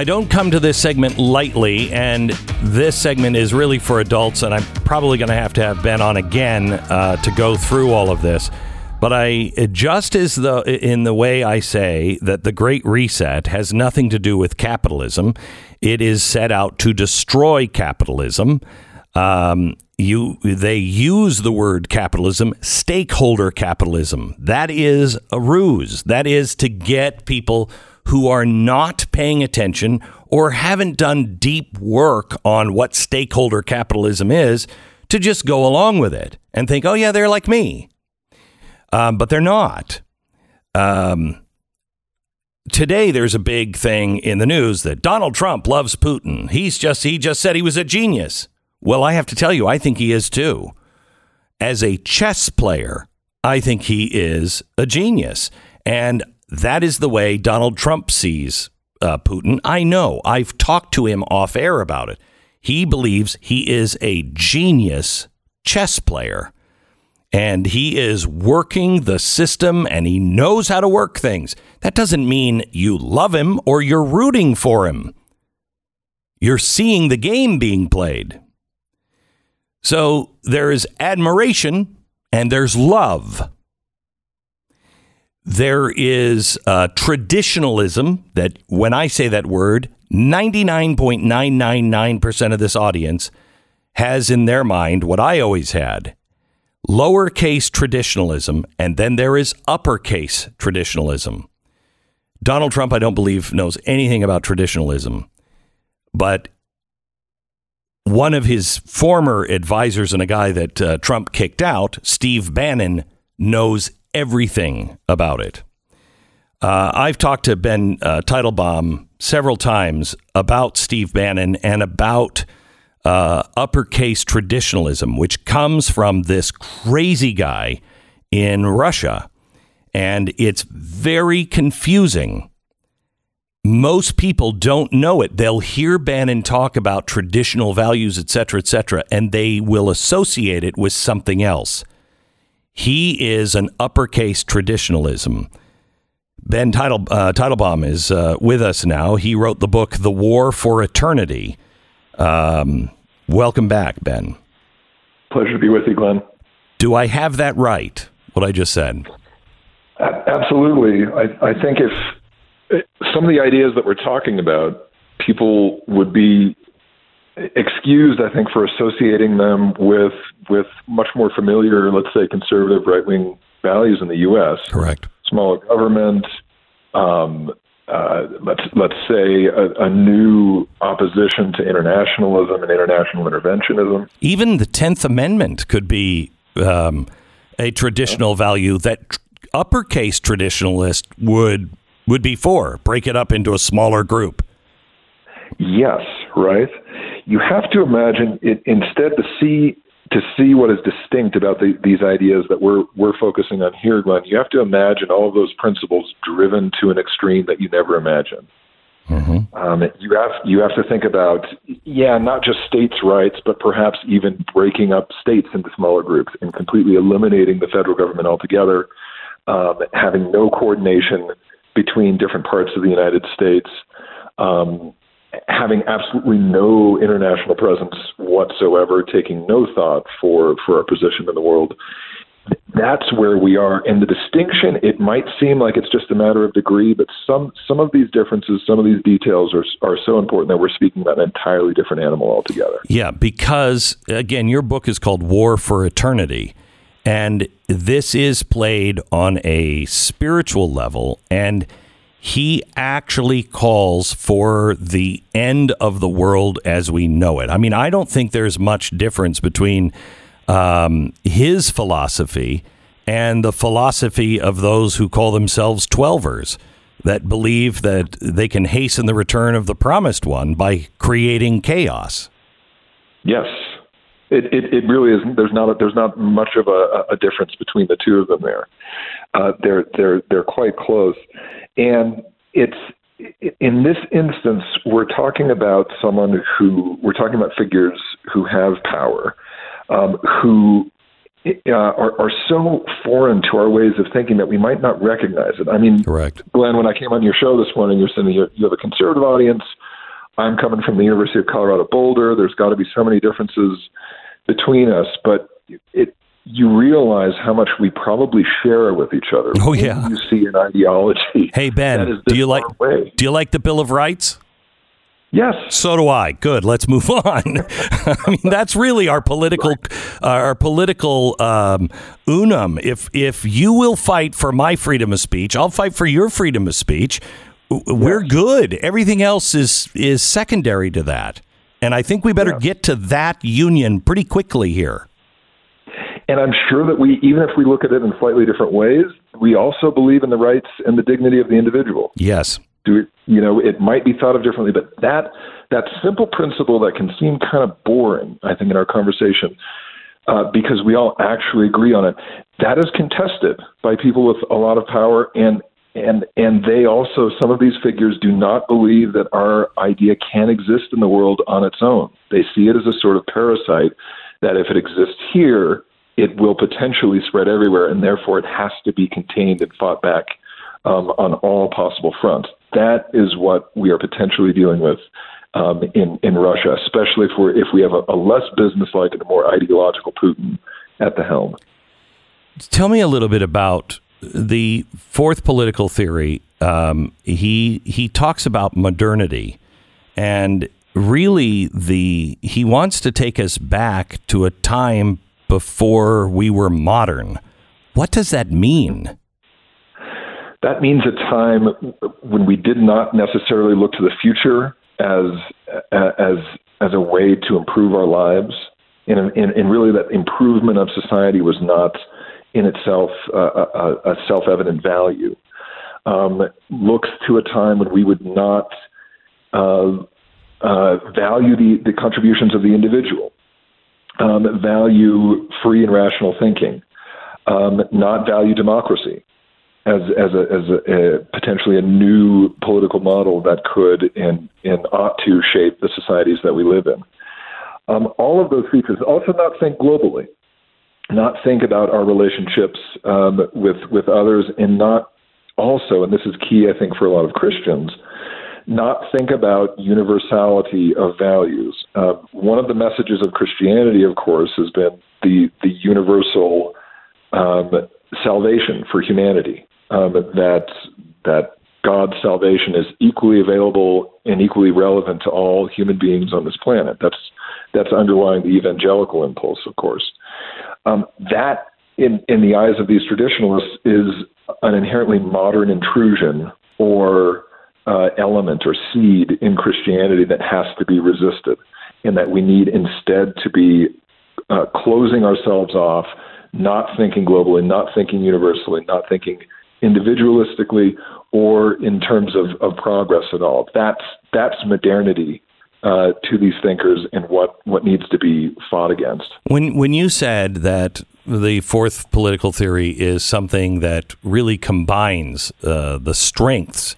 I don't come to this segment lightly, and this segment is really for adults, and I'm probably going to have to have Ben on again uh, to go through all of this. But I just as the in the way I say that the Great Reset has nothing to do with capitalism, it is set out to destroy capitalism. Um, you they use the word capitalism, stakeholder capitalism. That is a ruse. That is to get people who are not paying attention or haven't done deep work on what stakeholder capitalism is to just go along with it and think, oh, yeah, they're like me. Um, but they're not. Um, today, there's a big thing in the news that Donald Trump loves Putin. He's just, he just said he was a genius. Well, I have to tell you, I think he is too. As a chess player, I think he is a genius. And that is the way Donald Trump sees uh, Putin. I know. I've talked to him off air about it. He believes he is a genius chess player and he is working the system and he knows how to work things. That doesn't mean you love him or you're rooting for him. You're seeing the game being played. So there is admiration and there's love. There is uh, traditionalism that, when I say that word, 99.999% of this audience has in their mind what I always had lowercase traditionalism, and then there is uppercase traditionalism. Donald Trump, I don't believe, knows anything about traditionalism, but one of his former advisors and a guy that uh, Trump kicked out, Steve Bannon, knows everything about it. Uh, I've talked to Ben uh, Teitelbaum several times about Steve Bannon and about uh, uppercase traditionalism, which comes from this crazy guy in Russia. And it's very confusing. Most people don't know it. They'll hear Bannon talk about traditional values, et cetera, et cetera, and they will associate it with something else. He is an uppercase traditionalism. Ben Title, uh, Teitelbaum is uh, with us now. He wrote the book The War for Eternity. Um, welcome back, Ben. Pleasure to be with you, Glenn. Do I have that right, what I just said? A- Absolutely. I, I think if eh, some of the ideas that we're talking about, people would be excused, I think, for associating them with with much more familiar, let's say, conservative right wing values in the U.S. Correct. Smaller government. Um, uh, let's let's say a, a new opposition to internationalism and international interventionism. Even the Tenth Amendment could be um, a traditional value that uppercase traditionalist would would be for. Break it up into a smaller group. Yes, right. You have to imagine it instead to see to see what is distinct about the, these ideas that we're we're focusing on here, Glenn. You have to imagine all of those principles driven to an extreme that you never imagined. Um, you have you have to think about yeah, not just states' rights, but perhaps even breaking up states into smaller groups and completely eliminating the federal government altogether, um, having no coordination between different parts of the United States, um, having absolutely no international presence whatsoever, taking no thought for, for our position in the world. That's where we are. And the distinction, it might seem like it's just a matter of degree, but some some of these differences, some of these details are are so important that we're speaking about an entirely different animal altogether. Yeah, because again, your book is called War for Eternity. And this is played on a spiritual level. And he actually calls for the end of the world as we know it. I mean, I don't think there's much difference between um, his philosophy and the philosophy of those who call themselves Twelvers that believe that they can hasten the return of the promised one by creating chaos. Yes, it, it, it really is. There's not a, there's not much of a, a difference between the two of them there. Uh, they're they're they're quite close, and it's in this instance we're talking about someone who we're talking about figures who have power, um, who uh, are, are so foreign to our ways of thinking that we might not recognize it. I mean, Correct. Glenn, when I came on your show this morning, you're saying you have a conservative audience. I'm coming from the University of Colorado Boulder. There's got to be so many differences between us, but it you realize how much we probably share with each other. Oh, When yeah. you see an ideology. Hey Ben, do you like away. do you like the Bill of Rights? Yes. So do I. Good. Let's move on. I mean, that's really our political, uh, our political um, unum. If if you will fight for my freedom of speech, I'll fight for your freedom of speech. We're good. Everything else is is secondary to that. And I think we better get to that union pretty quickly here. And I'm sure that we, even if we look at it in slightly different ways, we also believe in the rights and the dignity of the individual. Yes. do it you know it might be thought of differently but that that simple principle that can seem kind of boring i think in our conversation uh, because we all actually agree on it that is contested by people with a lot of power and and and they also some of these figures do not believe that our idea can exist in the world on its own they see it as a sort of parasite that if it exists here it will potentially spread everywhere and therefore it has to be contained and fought back um, on all possible fronts. That is what we are potentially dealing with um, in in Russia, especially if we if we have a, a less businesslike and a more ideological Putin at the helm. Tell me a little bit about the fourth political theory. Um, he he talks about modernity, and really the he wants to take us back to a time before we were modern. What does that mean? That means a time when we did not necessarily look to the future as as as a way to improve our lives, and, and, and really that improvement of society was not in itself uh, a, a self-evident value. Um, looks to a time when we would not uh, uh, value the, the contributions of the individual, um, value free and rational thinking, um, not value democracy as as a as a, a potentially a new political model that could and and ought to shape the societies that we live in. Um, all of those features. Also, not think globally, not think about our relationships um, with with others, and not also, and this is key, I think, for a lot of Christians, not think about universality of values. Uh, one of the messages of Christianity, of course, has been the the universal um, salvation for humanity. Um, that that God's salvation is equally available and equally relevant to all human beings on this planet. That's that's underlying the evangelical impulse, of course. Um, that, in in the eyes of these traditionalists, is an inherently modern intrusion or uh, element or seed in Christianity that has to be resisted, and that we need instead to be uh, closing ourselves off, not thinking globally, not thinking universally, not thinking individualistically or in terms of, of progress at all. That's that's modernity uh, to these thinkers and what, what needs to be fought against. When when you said that the fourth political theory is something that really combines uh, the strengths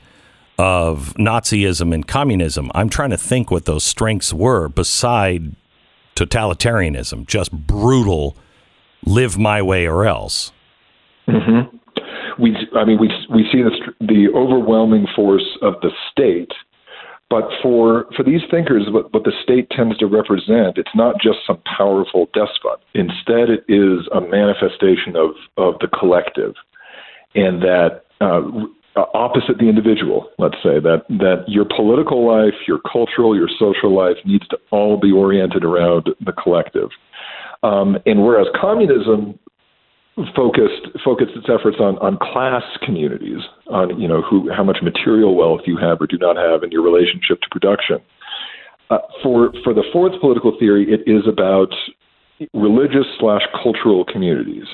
of Nazism and communism. I'm trying to think what those strengths were beside totalitarianism, just brutal, live my way or else. Mm-hmm. We, I mean, we we see the the overwhelming force of the state, but for for these thinkers, what, what the state tends to represent, it's not just some powerful despot. Instead, it is a manifestation of of the collective, and that. Uh, opposite the individual, let's say that that your political life, your cultural, your social life needs to all be oriented around the collective. Um, and whereas communism focused focused its efforts on on class communities, on you know who how much material wealth you have or do not have in your relationship to production. Uh, for for the fourth political theory, it is about religious slash cultural communities.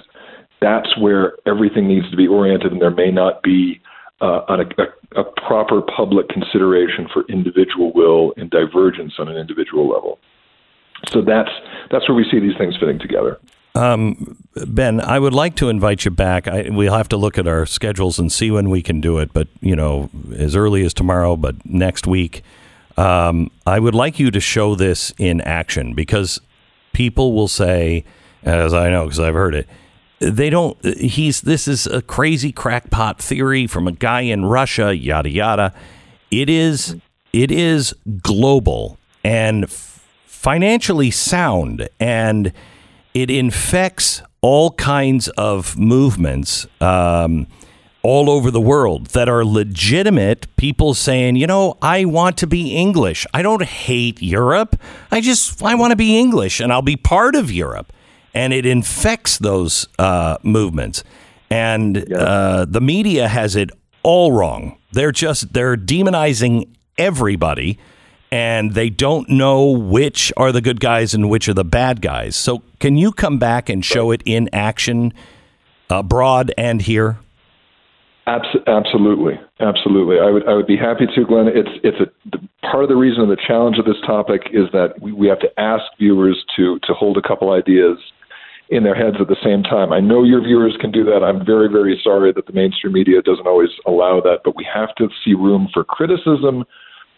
That's where everything needs to be oriented, and there may not be uh, a, a, a proper public consideration for individual will and divergence on an individual level. So that's that's where we see these things fitting together. Um, ben, I would like to invite you back. I, we'll have to look at our schedules and see when we can do it, but you know, as early as tomorrow, but next week. Um, I would like you to show this in action because people will say, as I know because I've heard it, they don't. He's this is a crazy crackpot theory from a guy in Russia, yada yada. It is it is global and f- financially sound and it infects all kinds of movements um, all over the world that are legitimate people saying, you know, I want to be English. I don't hate Europe. I just, I want to be English and I'll be part of Europe. And it infects those uh, movements. And uh, the media has it all wrong. They're just, they're demonizing everybody and they don't know which are the good guys and which are the bad guys. So, can you come back and show it in action, uh, abroad and here? Abs- absolutely, absolutely. I would I would be happy to, Glenn. It's it's a part of the reason of the challenge of this topic is that we, we have to ask viewers to to hold a couple ideas in their heads at the same time. I know your viewers can do that. I'm very very sorry that the mainstream media doesn't always allow that, but we have to see room for criticism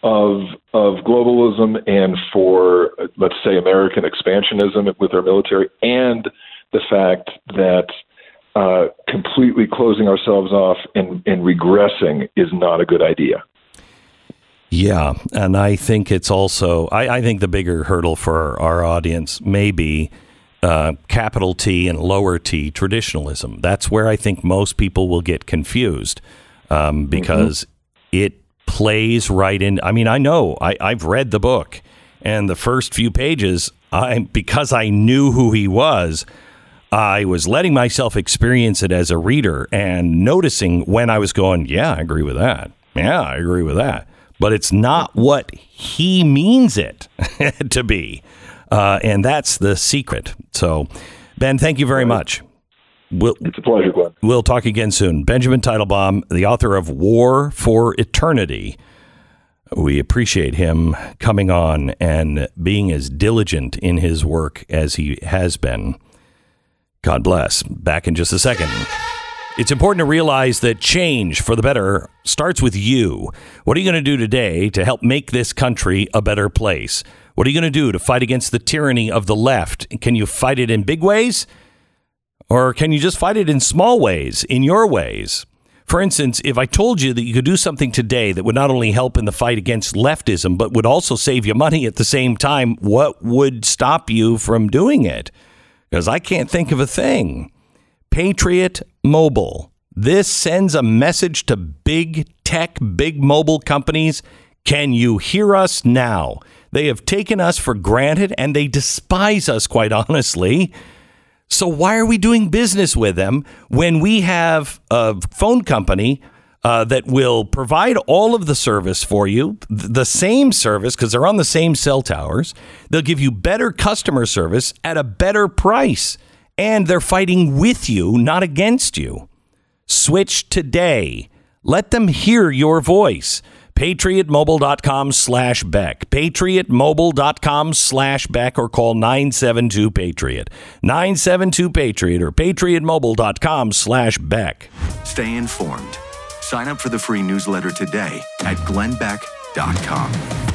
of of globalism and for let's say American expansionism with our military, and the fact that uh, completely closing ourselves off and, and regressing is not a good idea. Yeah, and I think it's also I, I think the bigger hurdle for our audience may be uh, capital T and lower T traditionalism. That's where I think most people will get confused um, because it plays right in. I mean, I know I, I've read the book, and the first few pages, I because I knew who he was. I was letting myself experience it as a reader and noticing when I was going, yeah, I agree with that. Yeah, I agree with that. But it's not what he means it to be. Uh, and that's the secret. So, Ben, thank you very much. We'll, It's a pleasure, Glenn. we'll talk again soon. Benjamin Teitelbaum, the author of War for Eternity. We appreciate him coming on and being as diligent in his work as he has been. God bless. Back in just a second. It's important to realize that change for the better starts with you. What are you going to do today to help make this country a better place? What are you going to do to fight against the tyranny of the left? Can you fight it in big ways? Or can you just fight it in small ways, in your ways? For instance, if I told you that you could do something today that would not only help in the fight against leftism, but would also save you money at the same time, what would stop you from doing it? Because I can't think of a thing. Patriot Mobile. This sends a message to big tech, big mobile companies. Can you hear us now? They have taken us for granted and they despise us, quite honestly. So why are we doing business with them when we have a phone company uh, that will provide all of the service for you, th- the same service because they're on the same cell towers. They'll give you better customer service at a better price, and they're fighting with you, not against you. Switch today. Let them hear your voice. PatriotMobile.com slash Beck. PatriotMobile.com slash Beck or call 972 Patriot. 972 Patriot or PatriotMobile.com slash Beck. Stay informed. Sign up for the free newsletter today at glennbeck.com.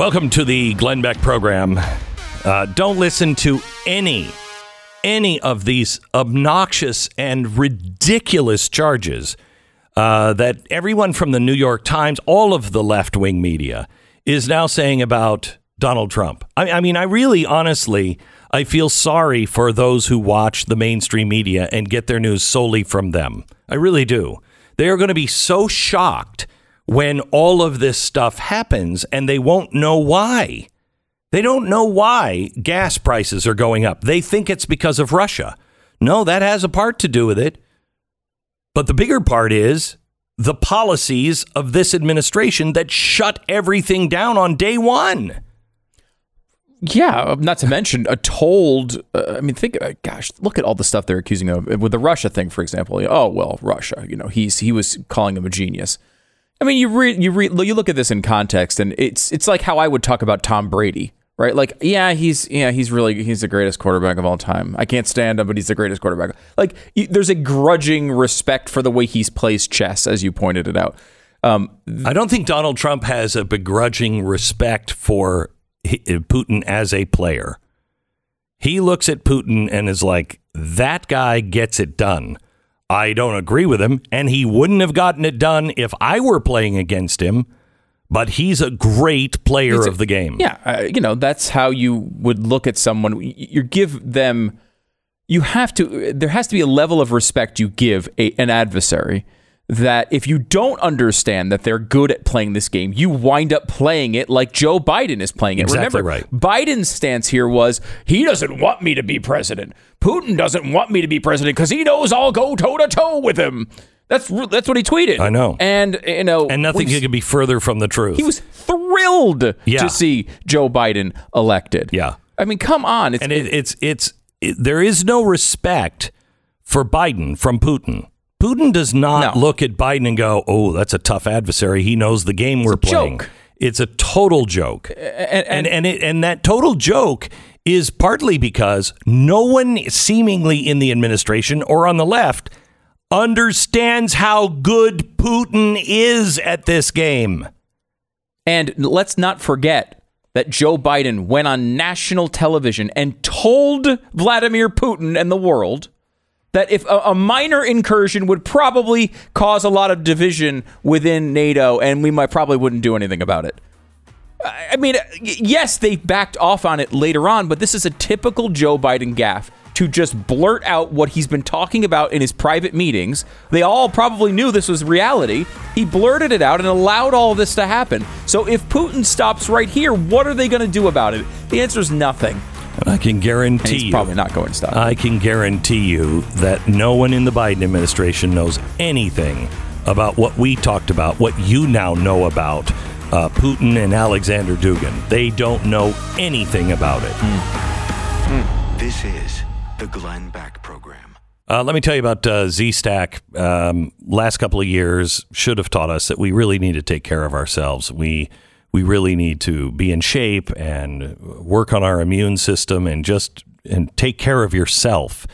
Welcome to the Glenn Beck program. Uh, don't listen to any any of these obnoxious and ridiculous charges uh, that everyone from the New York Times, all of the left wing media, is now saying about Donald Trump. I, I mean, I really, honestly, I feel sorry for those who watch the mainstream media and get their news solely from them. I really do. They are going to be so shocked when all of this stuff happens and they won't know why. They don't know why gas prices are going up. They think it's because of Russia. No, that has a part to do with it. But the bigger part is the policies of this administration that shut everything down on day one. Yeah, not to mention a told. Uh, I mean, think. Uh, gosh, look at all the stuff they're accusing of with the Russia thing, for example. Oh well, Russia. You know, he's he was calling him a genius. I mean, you read you read you look at this in context, and it's it's like how I would talk about Tom Brady, right? Like, yeah, he's yeah, he's really he's the greatest quarterback of all time. I can't stand him, but he's the greatest quarterback. Like, you, there's a grudging respect for the way he's plays chess, as you pointed it out. Um, I don't think Donald Trump has a begrudging respect for Putin as a player. He looks at Putin and is like, that guy gets it done. I don't agree with him, and he wouldn't have gotten it done if I were playing against him. But he's a great player a- of the game. Yeah, uh, you know that's how you would look at someone. You give them, you have to. There has to be a level of respect you give a, an adversary. That if you don't understand that they're good at playing this game, you wind up playing it like Joe Biden is playing it. Exactly Remember, right. Biden's stance here was he doesn't want me to be president. Putin doesn't want me to be president because he knows I'll go toe to toe with him. That's that's what he tweeted. I know. and you know, And nothing could be further from the truth. he was thrilled Yeah. to see Joe Biden elected. Yeah. I mean, come on. It's, and it, it's it's it, there is no respect for Biden from Putin. Putin does not No. look at Biden and go, "Oh, that's a tough adversary. He knows the game we're a playing." joke. It's a total joke, and, and and it, and that total joke is partly because no one seemingly in the administration or on the left understands how good Putin is at this game. and let's not forget that Joe Biden went on national television and told Vladimir Putin and the world that if a, a minor incursion would probably cause a lot of division within NATO, and we might probably wouldn't do anything about it. I I mean, uh, yes, they backed off on it later on, but this is a typical Joe Biden gaffe to just blurt out what he's been talking about in his private meetings. They all probably knew this was reality. He blurted it out and allowed all this to happen. So if Putin stops right here, what are they going to do about it? The answer is nothing. And I can And guarantee he's you, probably not going to stop. I can guarantee you that no one in the Biden administration knows anything about what we talked about, what you now know about uh, Putin and Alexander Dugin. They don't know anything about it. This is the Glenn Beck Program. Uh, let me tell you about uh, Z-Stack. Um, last couple of years should have taught us that we really need to take care of ourselves. We we really need to be in shape and work on our immune system and just and take care of yourself.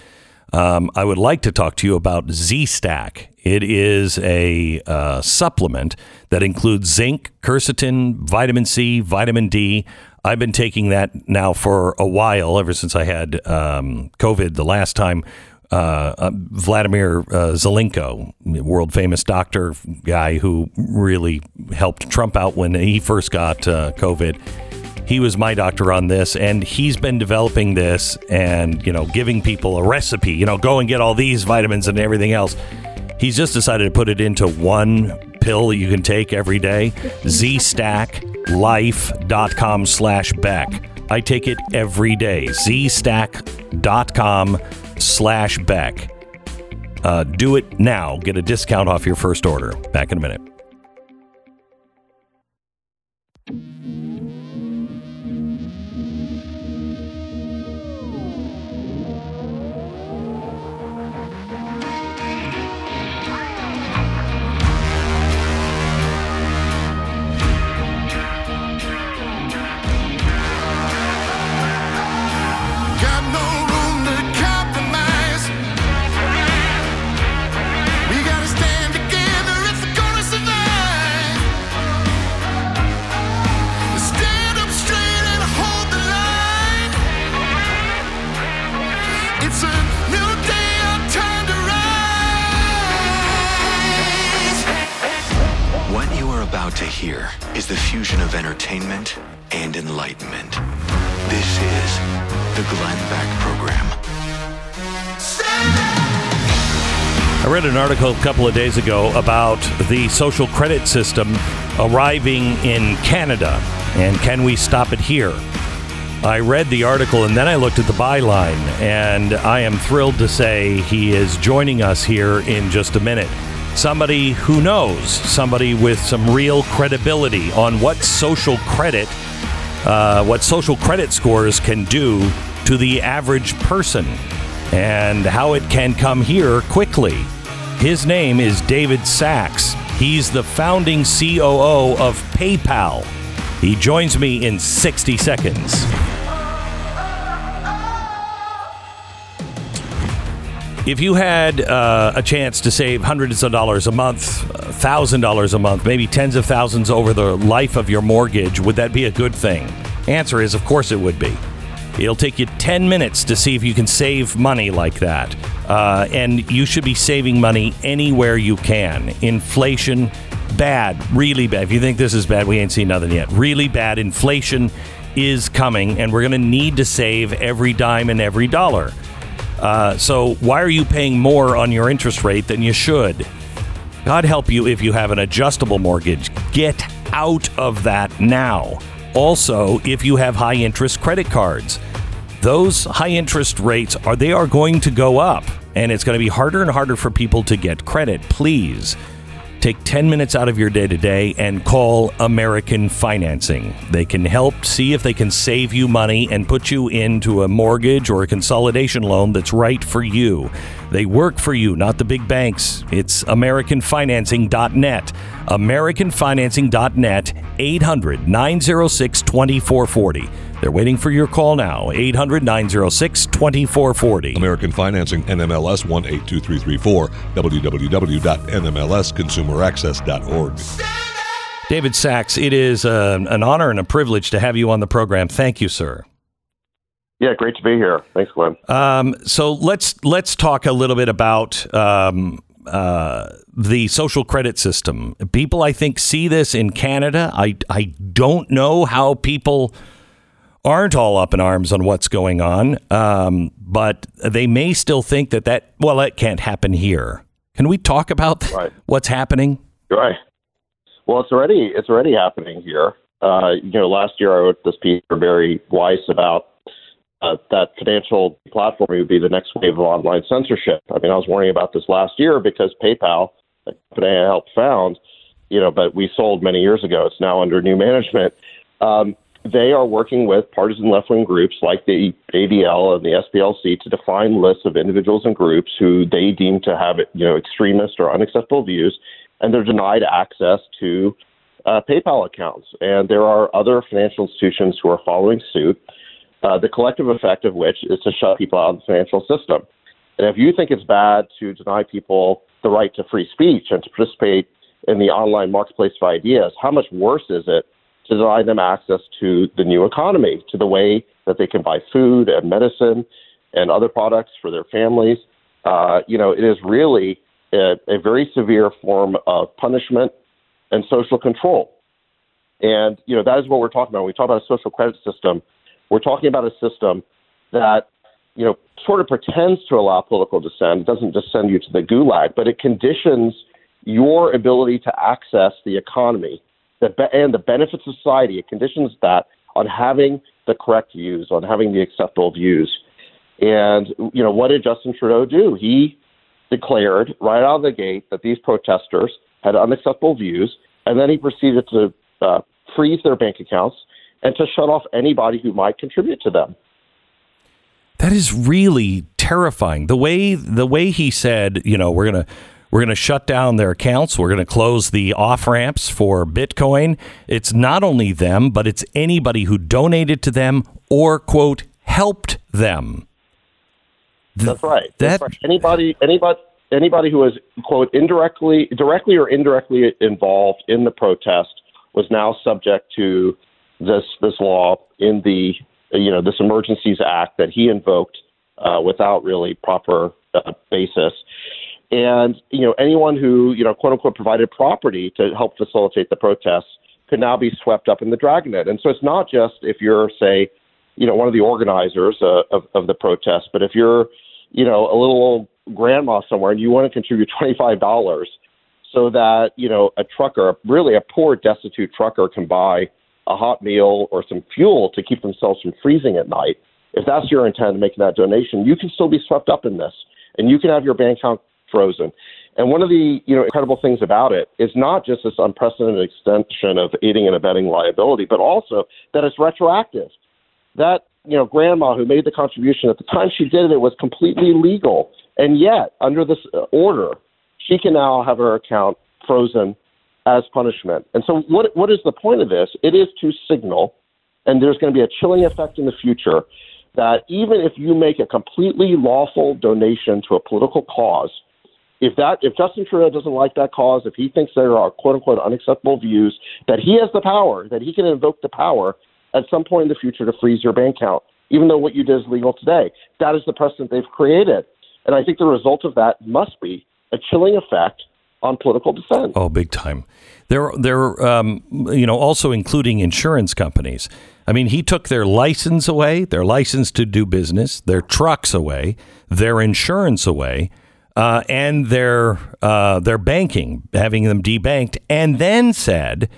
Um, I would like to talk to you about Z-Stack. It is a uh, supplement that includes zinc, quercetin, vitamin C, vitamin D. I've been taking that now for a while, ever since I had um, COVID the last time. Uh, uh, Vladimir uh, Zelenko, world famous doctor guy who really helped Trump out when he first got uh, COVID. He was my doctor on this, and he's been developing this and you know giving people a recipe. You know, go and get all these vitamins and everything else. He's just decided to put it into one pill that you can take every day. ZStackLife.com slash Beck. I take it every day. ZStack.com slash Beck. Uh, do it now. Get a discount off your first order. Back in a minute. Hear is the fusion of entertainment and enlightenment. This is the Glenn Beck Program. I read an article a couple of days ago about the social credit system arriving in Canada, and can we stop it here? I read the article and then I looked at the byline, and I am thrilled to say he is joining us here in just a minute. Somebody who knows, somebody with some real credibility on what social credit, uh, what social credit scores can do to the average person, and how it can come here quickly. His name is David Sacks. He's the founding COO of PayPal. He joins me in 60 seconds. If you had uh, a chance to save hundreds of dollars a month, thousand dollars a month, maybe tens of thousands over the life of your mortgage, would that be a good thing? Answer is, of course, it would be. It'll take you 10 minutes to see if you can save money like that. Uh, and you should be saving money anywhere you can. Inflation, bad, really bad. If you think this is bad, we ain't seen nothing yet. Really bad. Inflation is coming, and we're going to need to save every dime and every dollar. Uh, so, why are you paying more on your interest rate than you should? God help you if you have an adjustable mortgage. Get out of that now. Also, if you have high interest credit cards, those high interest rates are they are going to go up and it's going to be harder and harder for people to get credit. Please take 10 minutes out of your day to day and call American Financing. They can help see if they can save you money and put you into a mortgage or a consolidation loan that's right for you. They work for you, not the big banks. It's AmericanFinancing.net. AmericanFinancing.net, 800 906 2440. They're waiting for your call now, 800 906 2440. American Financing, NMLS 182334, www.nmlsconsumeraccess.org. David Sacks, it is uh, an honor and a privilege to have you on the program. Thank you, sir. Yeah, great to be here. Thanks, Glenn. Um, so let's let's talk a little bit about um, uh, the social credit system. People, I think, see this in Canada. I I don't know how people aren't all up in arms on what's going on, um, but they may still think that that well, that can't happen here. Can we talk about Right. what's happening? Right. Well, it's already it's already happening here. Uh, you know, last year I wrote this piece for Bari Weiss about uh, that financial platform would be the next wave of online censorship. I mean, I was worrying about this last year because PayPal, the company I helped found, you know, but we sold many years ago. It's now under new management. Um, they are working with partisan left wing groups like the ADL and the SPLC to define lists of individuals and groups who they deem to have, you know, extremist or unacceptable views, and they're denied access to uh, PayPal accounts. And there are other financial institutions who are following suit. Uh, the collective effect of which is to shut people out of the financial system. And if you think it's bad to deny people the right to free speech and to participate in the online marketplace of ideas, how much worse is it to deny them access to the new economy, to the way that they can buy food and medicine and other products for their families? Uh, you know, it is really a, a very severe form of punishment and social control. And, you know, that is what we're talking about. When we talk about a social credit system, we're talking about a system that, you know, sort of pretends to allow political dissent. It doesn't just send you to the gulag, but it conditions your ability to access the economy the be- and the benefits of society. It conditions that on having the correct views, on having the acceptable views. And, you know, what did Justin Trudeau do? He declared right out of the gate that these protesters had unacceptable views, and then he proceeded to uh, freeze their bank accounts and to shut off anybody who might contribute to them. That is really terrifying. The way the way he said, you know, we're gonna we're gonna shut down their accounts. We're gonna close the off ramps for Bitcoin. It's not only them, but it's anybody who donated to them or quote helped them. Th- That's right. That That's right. Anybody, anybody, anybody who was quote indirectly, directly or indirectly involved in the protest was now subject to this this law in the you know this Emergencies Act that he invoked uh, without really proper uh, basis. And you know, anyone who you know, quote unquote, provided property to help facilitate the protests could now be swept up in the dragnet. And so it's not just if you're, say, you know, one of the organizers uh, of of the protest, but if you're, you know, a little old grandma somewhere and you want to contribute twenty five dollars so that you know a trucker, really a poor, destitute trucker, can buy a hot meal or some fuel to keep themselves from freezing at night. If that's your intent in making that donation, you can still be swept up in this, and you can have your bank account frozen. And one of the you know incredible things about it is not just this unprecedented extension of aiding and abetting liability, but also that it's retroactive. That you know grandma who made the contribution at the time she did it, it was completely legal, and yet under this order, she can now have her account frozen as punishment. And so, what what is the point of this? It is to signal, and there's going to be a chilling effect in the future that even if you make a completely lawful donation to a political cause, if that if Justin Trudeau doesn't like that cause, if he thinks there are quote unquote unacceptable views, that he has the power, that he can invoke the power at some point in the future to freeze your bank account, even though what you did is legal today. That is the precedent they've created. And I think the result of that must be a chilling effect on political dissent. Oh, big time. They're they're um, you know also including insurance companies. I mean, he took their license away, their license to do business, their trucks away, their insurance away, uh, and their uh, their banking, having them debanked, and then said,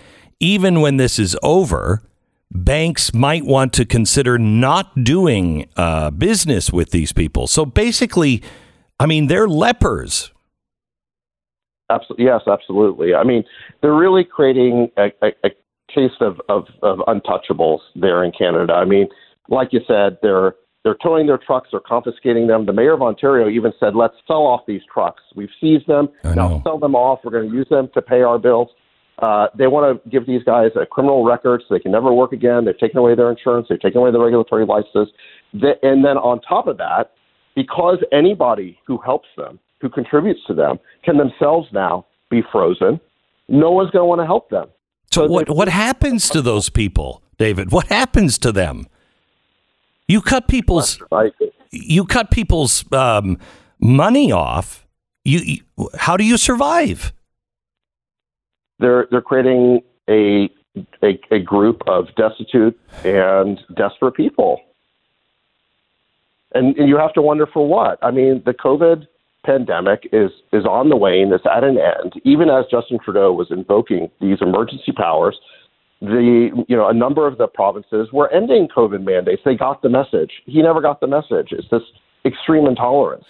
even when this is over, banks might want to consider not doing uh, business with these people. So basically, I mean, they're lepers. Absolutely, yes, absolutely. I mean, they're really creating a, a, a case of, of, of untouchables there in Canada. I mean, like you said, they're they're towing their trucks, they're confiscating them. The mayor of Ontario even said, "Let's sell off these trucks. We've seized them. I now know. sell them off. We're going to use them to pay our bills." Uh, they want to give these guys a criminal record so they can never work again. They've taken away their insurance. They've taken away their regulatory licenses. And then on top of that, because anybody who helps them, who contributes to them, can themselves now be frozen, no one's going to want to help them. So So what what happens to those people, David? What happens to them? You cut people's Right? you cut people's um, money off. You, you how do you survive? They're they're creating a, a a group of destitute and desperate people, and, and you have to wonder for what. I mean, the COVID pandemic is is on the wane. It's at an end. Even as Justin Trudeau was invoking these emergency powers, the you know a number of the provinces were ending COVID mandates. They got the message. He never got the message. It's this extreme intolerance.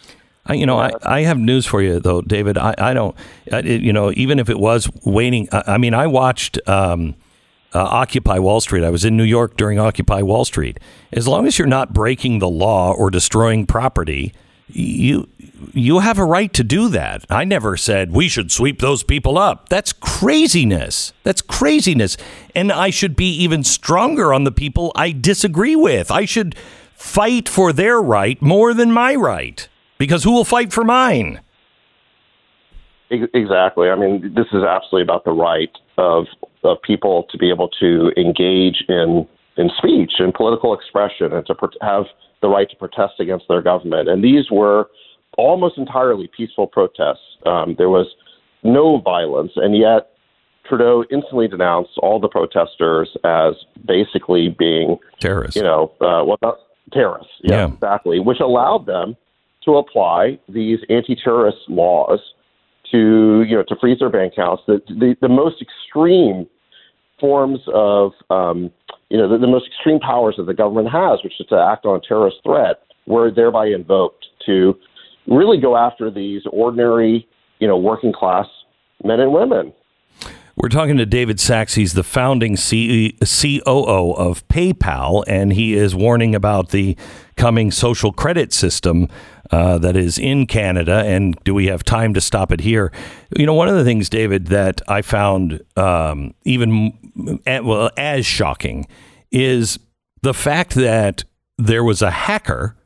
I, you know, I, I have news for you though, David. I, I don't, I, you know, even if it was waiting. I, I mean, I watched um, uh, Occupy Wall Street. I was in New York during Occupy Wall Street. As long as you're not breaking the law or destroying property, you you have a right to do that. I never said we should sweep those people up. That's craziness. That's craziness. And I should be even stronger on the people I disagree with. I should fight for their right more than my right. Because who will fight for mine? Exactly. I mean, this is absolutely about the right of of people to be able to engage in in speech and political expression, and to have the right to protest against their government. And these were almost entirely peaceful protests. Um, there was no violence, and yet Trudeau instantly denounced all the protesters as basically being Terrorists. you know, uh, what not terrorists? Yeah, Yeah. exactly. Which allowed them to apply these anti-terrorist laws to you know to freeze their bank accounts. The the, the most extreme forms of um, you know the, the most extreme powers that the government has, which is to act on a terrorist threat, were thereby invoked to really go after these ordinary you know working class men and women. We're talking to David Sacks. He's the founding C- COO of PayPal, and he is warning about the coming social credit system uh, that is in Canada. And do we have time to stop it here? You know, one of the things, David, that I found um, even well as shocking is the fact that there was a hacker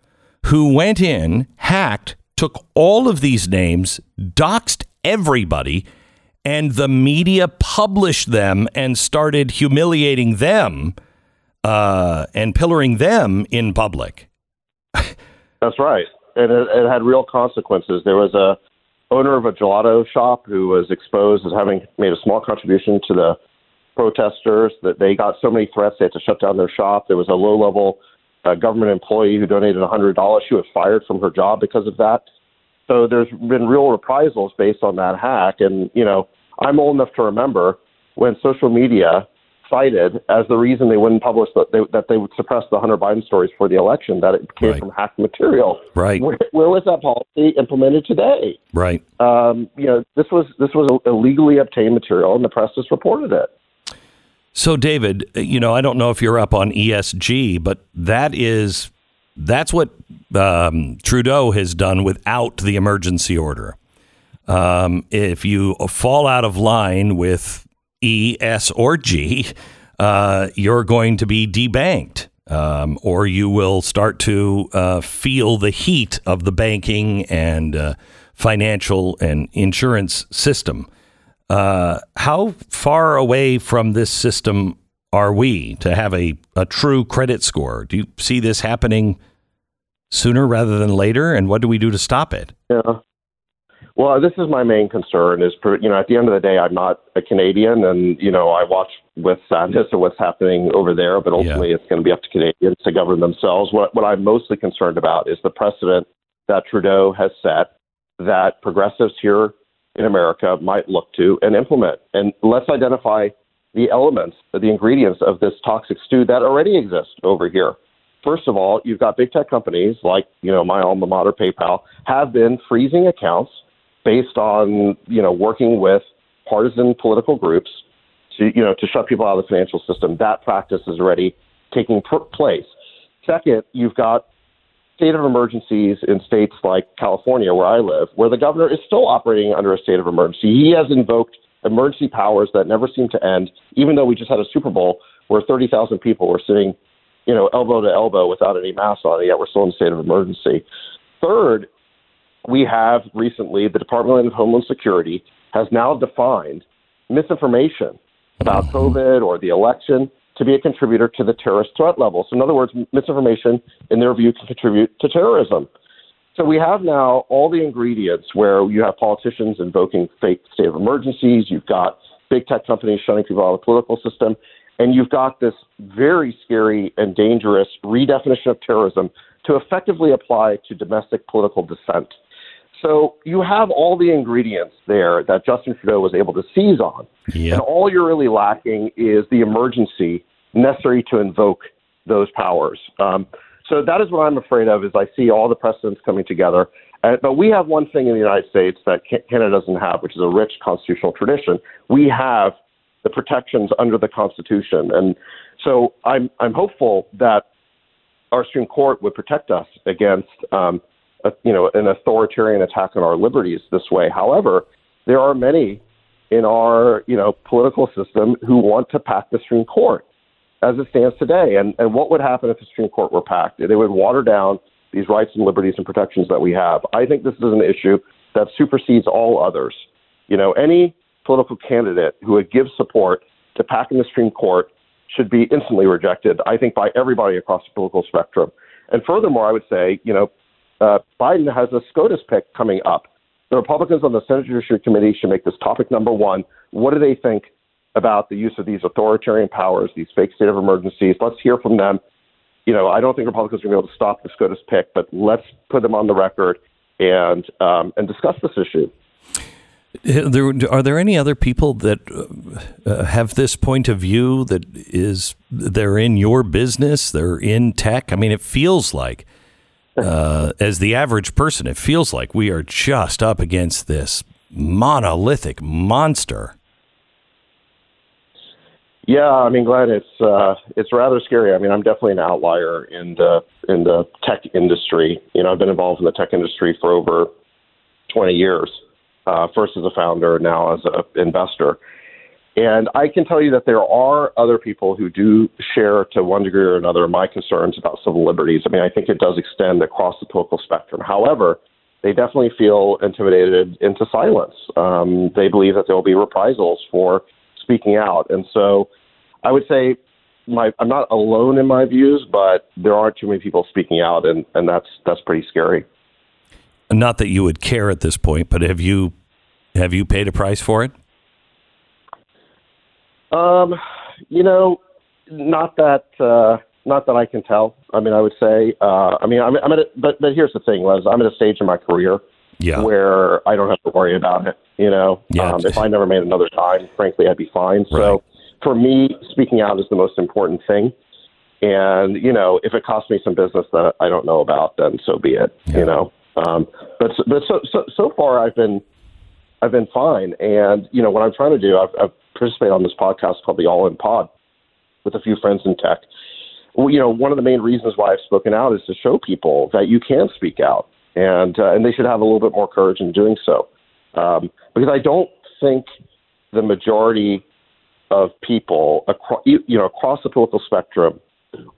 who went in, hacked, took all of these names, doxed everybody, and the media published them and started humiliating them uh, and pillaring them in public. That's right, and it, it had real consequences. There was a owner of a gelato shop who was exposed as having made a small contribution to the protesters. That they got so many threats they had to shut down their shop. There was a low-level uh, government employee who donated $100. She was fired from her job because of that. So there's been real reprisals based on that hack. And you know, I'm old enough to remember when social media cited as the reason they wouldn't publish that they, that they would suppress the Hunter Biden stories for the election that it came Right. from hacked material. Right. Where, where was that policy implemented today? Right. Um, you know, this was this was illegally obtained material, and the press just reported it. So, David, you know, I don't know if you're up on ESG, but that is that's what um, Trudeau has done without the emergency order. Um, if you fall out of line with E, S, or G, uh, you're going to be debanked, um, or you will start to uh, feel the heat of the banking and uh, financial and insurance system. Uh, how far away from this system are we to have a, a true credit score? Do you see this happening sooner rather than later? And what do we do to stop it? Yeah. Well, this is my main concern. Is you know, at the end of the day, I'm not a Canadian, and you know, I watch with sadness at what's happening over there. But ultimately, it's going to be up to Canadians to govern themselves. What what I'm mostly concerned about is the precedent that Trudeau has set that progressives here in America might look to and implement. And let's identify the elements, the ingredients of this toxic stew that already exist over here. First of all, you've got big tech companies like, you know, my alma mater, PayPal, have been freezing accounts based on, you know, working with partisan political groups to, you know, to shut people out of the financial system. That practice is already taking pr- place. Second, you've got state of emergencies in states like California, where I live, where the governor is still operating under a state of emergency. He has invoked emergency powers that never seem to end, even though we just had a Super Bowl where 30,000 people were sitting, you know, elbow to elbow without any masks on, yet we're still in a state of emergency. Third, we have recently the Department of Homeland Security has now defined misinformation about COVID or the election to be a contributor to the terrorist threat level. So, in other words, misinformation, in their view, can contribute to terrorism. So, we have now all the ingredients where you have politicians invoking fake state of emergencies, you've got big tech companies shutting people out of the political system, and you've got this very scary and dangerous redefinition of terrorism to effectively apply to domestic political dissent. So you have all the ingredients there that Justin Trudeau was able to seize on. Yeah. And all you're really lacking is the emergency necessary to invoke those powers. Um, so that is what I'm afraid of. Is I see all the precedents coming together. Uh, but we have one thing in the United States that Canada doesn't have, which is a rich constitutional tradition. We have the protections under the Constitution, and so I'm I'm hopeful that our Supreme Court would protect us against, um, a, you know, an authoritarian attack on our liberties this way. However, there are many in our, you know, political system who want to pack the Supreme Court as it stands today. And and what would happen if the Supreme Court were packed? They would water down these rights and liberties and protections that we have. I think this is an issue that supersedes all others. You know, any political candidate who would give support to packing the Supreme Court should be instantly rejected, I think, by everybody across the political spectrum. And furthermore, I would say, you know, uh, Biden has a SCOTUS pick coming up. The Republicans on the Senate Judiciary Committee should make this topic number one. What do they think about the use of these authoritarian powers, these fake state of emergencies? Let's hear from them. You know, I don't think Republicans are going to be able to stop the SCOTUS pick, but let's put them on the record and um, and discuss this issue. There, are there any other people that uh, uh, have this point of view that is they're in your business, they're in tech? I mean, it feels like, uh, as the average person, it feels like we are just up against this monolithic monster. Yeah, I mean, Glenn, it's uh, it's rather scary. I mean, I'm definitely an outlier in the in the tech industry. You know, I've been involved in the tech industry for over 20 years. Uh, first as a founder, now as an investor. And I can tell you that there are other people who do share, to one degree or another, my concerns about civil liberties. I mean, I think it does extend across the political spectrum. However, they definitely feel intimidated into silence. Um, they believe that there will be reprisals for speaking out. And so I would say my, I'm not alone in my views, but there aren't too many people speaking out, and, and that's, that's pretty scary. Not that you would care at this point, but have you have you paid a price for it? Um, you know, not that uh, not that I can tell. I mean, I would say. Uh, I mean, I'm, I'm at. A, but but here's the thing, Les. I'm at a stage in my career Yeah. where I don't have to worry about it. You know, Yeah. um, if I never made another dime, frankly, I'd be fine. Right. So for me, speaking out is the most important thing. And you know, if it costs me some business that I don't know about, then so be it. You know, um, but but so so so far, I've been I've been fine. And you know, what I'm trying to do, I've, I've participated on this podcast called the All In Pod with a few friends in tech. You know, one of the main reasons why I've spoken out is to show people that you can speak out, and uh, and they should have a little bit more courage in doing so, um, because I don't think the majority of people across you know across the political spectrum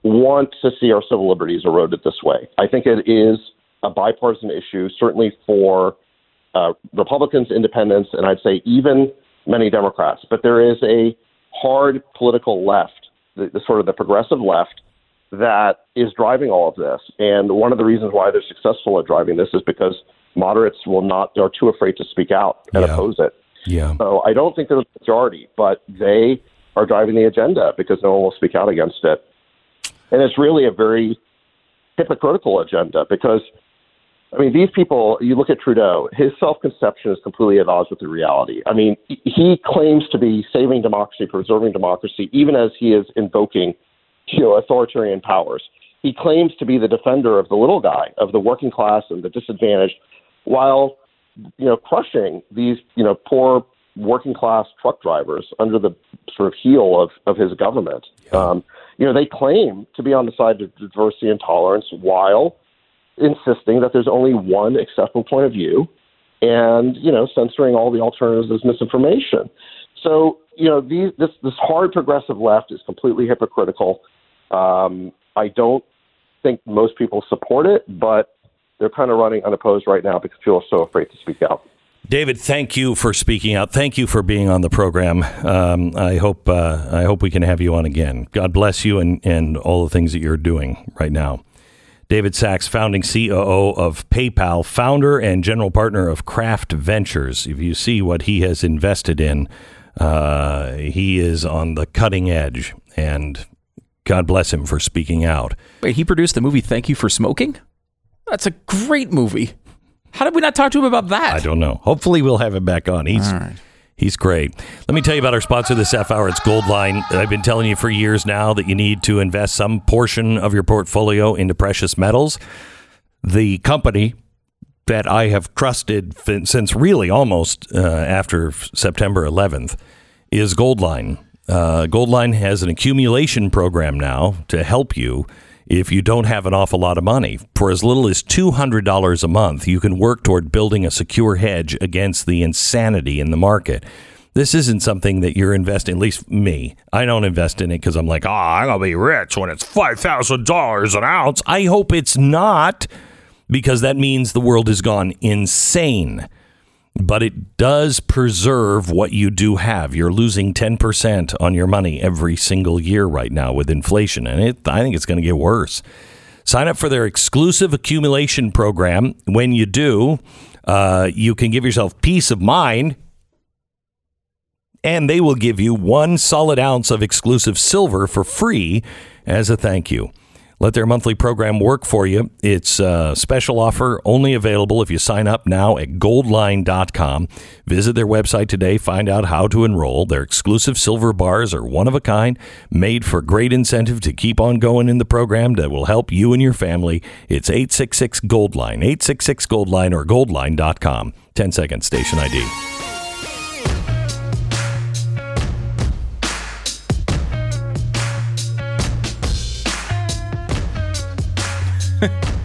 want to see our civil liberties eroded this way. I think it is a bipartisan issue, certainly for uh, Republicans, independents, and I'd say even many Democrats. But there is a hard political left, the, the sort of the progressive left, that is driving all of this. And one of the reasons why they're successful at driving this is because moderates will not are too afraid to speak out and Yeah. oppose it. Yeah. So I don't think they're the majority, but they are driving the agenda because no one will speak out against it. And it's really a very hypocritical agenda because, I mean, these people, you look at Trudeau, his self conception is completely at odds with the reality. I mean, he- claims to be saving democracy, preserving democracy, even as he is invoking you know, authoritarian powers. He claims to be the defender of the little guy, of the working class and the disadvantaged, while you know, crushing these, you know, poor working class truck drivers under the sort of heel of, of his government. Um, you know, they claim to be on the side of diversity and tolerance while insisting that there's only one acceptable point of view and, you know, censoring all the alternatives as misinformation. So, you know, these, this, this hard progressive left is completely hypocritical. Um, I don't think most people support it, but they're kind of running unopposed right now because people are so afraid to speak out. David, thank you for speaking out. Thank you for being on the program. Um, I hope uh, I hope we can have you on again. God bless you and, and all the things that you're doing right now. David Sacks, founding COO of PayPal, founder and general partner of Craft Ventures. If you see what he has invested in, uh, he is on the cutting edge, and God bless him for speaking out. Wait, he produced the movie Thank You for Smoking? That's a great movie. How did we not talk to him about that? I don't know. Hopefully, we'll have him back on. He's he's great. Let me tell you about our sponsor this half hour. It's Goldline. I've been telling you for years now that you need to invest some portion of your portfolio into precious metals. The company that I have trusted since really almost uh, after September 11th is Goldline. Uh, Goldline has an accumulation program now to help you if you don't have an awful lot of money. For as little as $200 a month, you can work toward building a secure hedge against the insanity in the market. This isn't something that you're investing, at least me. I don't invest in it because I'm like, oh, I'm going to be rich when it's $5,000 an ounce. I hope it's not because that means the world has gone insane. But it does preserve what you do have. You're losing 10% on your money every single year right now with inflation. And it, I think it's going to get worse. Sign up for their exclusive accumulation program. When you do, uh, you can give yourself peace of mind and they will give you one solid ounce of exclusive silver for free as a thank you. Let their monthly program work for you. It's a special offer only available if you sign up now at goldline.com. Visit their website today, find out how to enroll. Their exclusive silver bars are one of a kind, made for great incentive to keep on going in the program that will help you and your family. It's 866 Goldline, 866 Goldline or goldline.com. 10 seconds, station ID.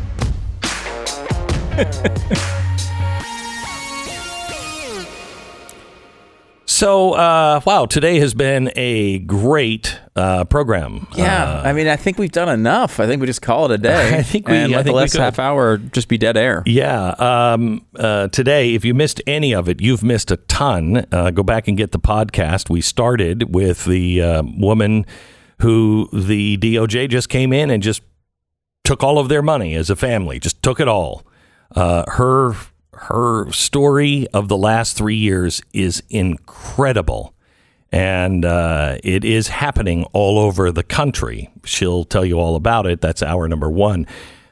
So, uh, wow, today has been a great uh, program. Yeah, I mean, I think we've done enough. I think we just call it a day. I think we- and let the last half hour just be dead air. Yeah. Um, uh, today, if you missed any of it, you've missed a ton. Uh, go back and get the podcast. We started with the uh, woman who the DOJ just came in and just took all of their money as a family, just took it all. Uh, her her story of the last three years is incredible, and uh, it is happening all over the country. She'll tell you all about it. That's hour number one.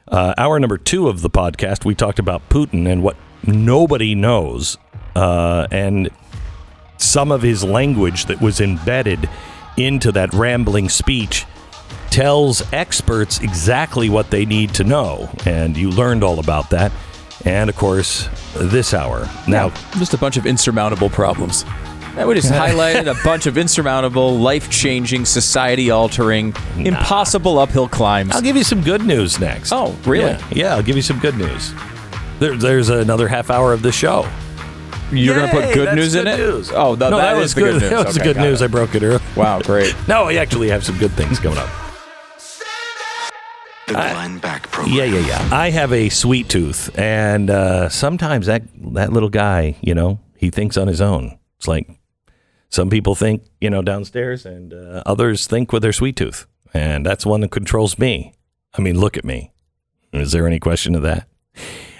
Uh, hour number two of the podcast, we talked about Putin and what nobody knows, uh, and some of his language that was embedded into that rambling speech tells experts exactly what they need to know. And you learned all about that. And of course, this hour. Now, just a bunch of insurmountable problems. We just highlighted a bunch of insurmountable, life changing, society altering, impossible uphill climbs. I'll give you some good news next. Oh, really? Yeah, yeah, I'll give you some good news. There, there's another half hour of the show. You're going to put good that's news in it? news. Oh, no, no, that that is was the good news. That was Okay, good news. it. I broke it earlier. Wow, great. No, I actually have some good things coming up. The Glenn Beck Program. Yeah, yeah, yeah. I have a sweet tooth, and uh, sometimes that that little guy, you know, he thinks on his own. It's like some people think, you know, downstairs, and uh, others think with their sweet tooth, and that's one that controls me. I mean, look at me. Is there any question of that?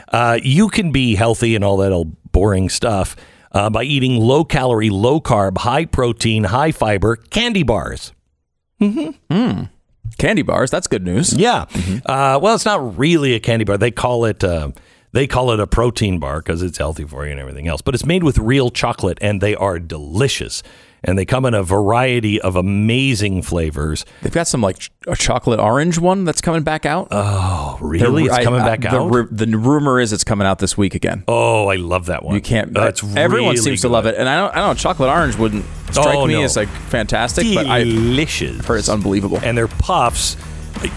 Uh, you can be healthy and all that old boring stuff uh, by eating low calorie, low carb, high protein, high fiber candy bars. Mm hmm. Candy bars, that's good news. Yeah. Uh, well, it's not really a candy bar. They call it uh, they call it a protein bar because it's healthy for you and everything else. But it's made with real chocolate, and they are delicious. And they come in a variety of amazing flavors. They've got some like ch- a chocolate orange one that's coming back out. Oh, really? It's coming I- back the, out. ru- the rumor is it's coming out this week again. oh, I love that one. You can't. That's everyone really seems to love it, and I don't. I don't. know, Chocolate orange wouldn't strike Oh, me no. as like fantastic, but I've Delicious. heard it's unbelievable. and their puffs.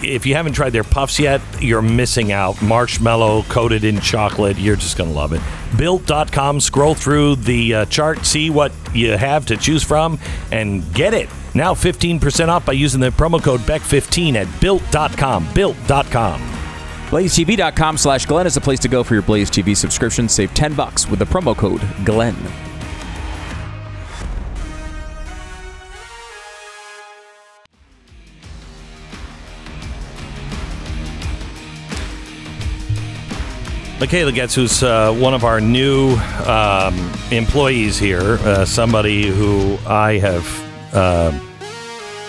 If you haven't tried their puffs yet, you're missing out. Marshmallow coated in chocolate. You're just going to love it. Built.com. Scroll through the uh, chart, see what you have to choose from, and get it. Now 15% off by using the promo code BECK15 at built.com. Built.com. BlazeTV.com slash Glenn is the place to go for your Blaze TV subscription. Save 10 bucks with the promo code Glenn. Mikayla Getz, who's uh, one of our new um, employees here, uh, somebody who I have uh,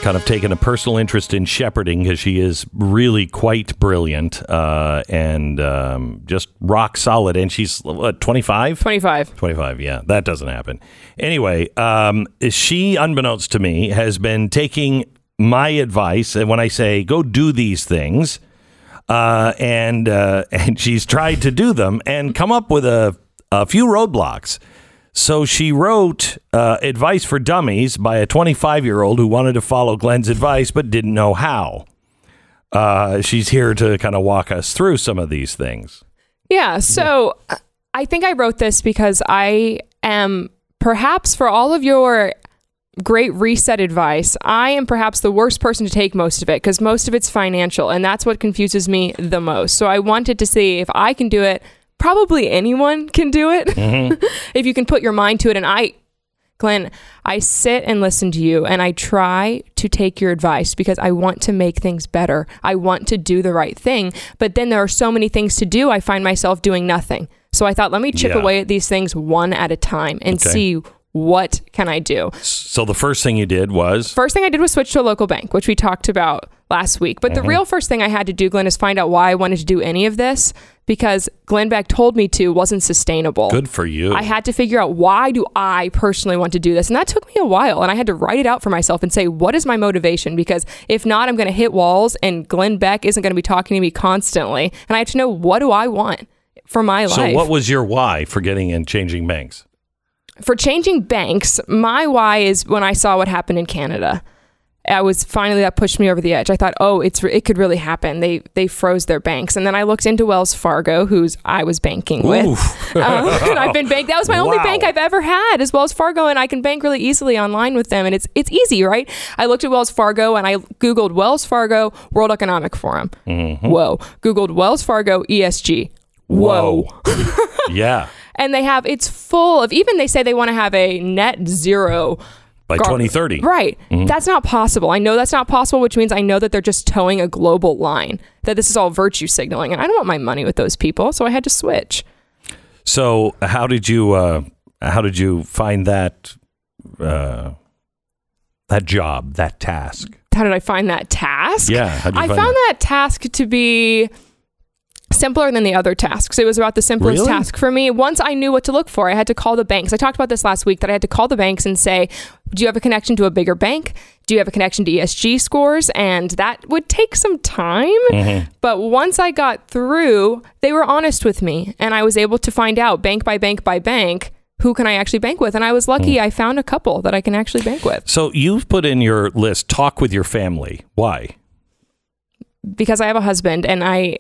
kind of taken a personal interest in shepherding because she is really quite brilliant uh, and um, just rock solid. And she's, what, 25? 25. 25, yeah, that doesn't happen. Anyway, um, she, unbeknownst to me, has been taking my advice. And when I say go do these things, uh, and uh, and she's tried to do them and come up with a, a few roadblocks. So she wrote uh, Advice for Dummies by a 25 year old who wanted to follow Glenn's advice but didn't know how. Uh, she's here to kind of walk us through some of these things. Yeah. So uh, I think I wrote this because I am perhaps for all of your great reset advice, I am perhaps the worst person to take most of it because most of it's financial and that's what confuses me the most. So I wanted to see if I can do it. Probably anyone can do it mm-hmm. if you can put your mind to it. And I, Glenn, I sit and listen to you and I try to take your advice because I want to make things better. I want to do the right thing. But then there are so many things to do, I find myself doing nothing. So I thought, let me chip Yeah. away at these things one at a time and Okay. see what can I do. So the first thing you did was First thing I did was switch to a local bank, which we talked about last week. But Mm-hmm. the real first thing I had to do, Glenn, is find out why I wanted to do any of this because Glenn Beck told me to wasn't sustainable. good for you. I had to figure out why do I personally want to do this, and that took me a while. And I had to write it out for myself and say, what is my motivation? Because if not, I'm going to hit walls, and Glenn Beck isn't going to be talking to me constantly. And I have to know what do I want for my life. so life. what was your why for getting and changing banks? For changing banks, my why is when I saw what happened in Canada. I was finally that pushed me over the edge. I thought, oh, it's it could really happen. They they froze their banks, and then I looked into Wells Fargo, whose I was banking with. Um, and I've been bank. That was my only bank I've ever had is Wells Fargo, and I can bank really easily online with them, and it's it's easy, right? I looked at Wells Fargo and I googled Wells Fargo World Economic Forum. Mm-hmm. Whoa! Googled Wells Fargo ESG. Whoa! yeah. And they have it's full of even they say they want to have a net zero By 2030. Right. Mhm. That's not possible. I know that's not possible, which means I know that they're just toeing a global line, that this is all virtue signaling. And I don't want my money with those people. So I had to switch. So how did you uh, how did you find that uh, that job that task? How did I find that task? Yeah, I found that task to be simpler than the other tasks. It was about the simplest Really? task for me. Once I knew what to look for, I had to call the banks. I talked about this last week that I had to call the banks and say, "Do you have a connection to a bigger bank? Do you have a connection to ESG scores?" And that would take some time. Mm-hmm. But once I got through, they were honest with me and I was able to find out bank by bank by bank who can I actually bank with. And I was lucky Mm. I found a couple that I can actually bank with So you've put in your list talk with your family. Why? because I have a husband and I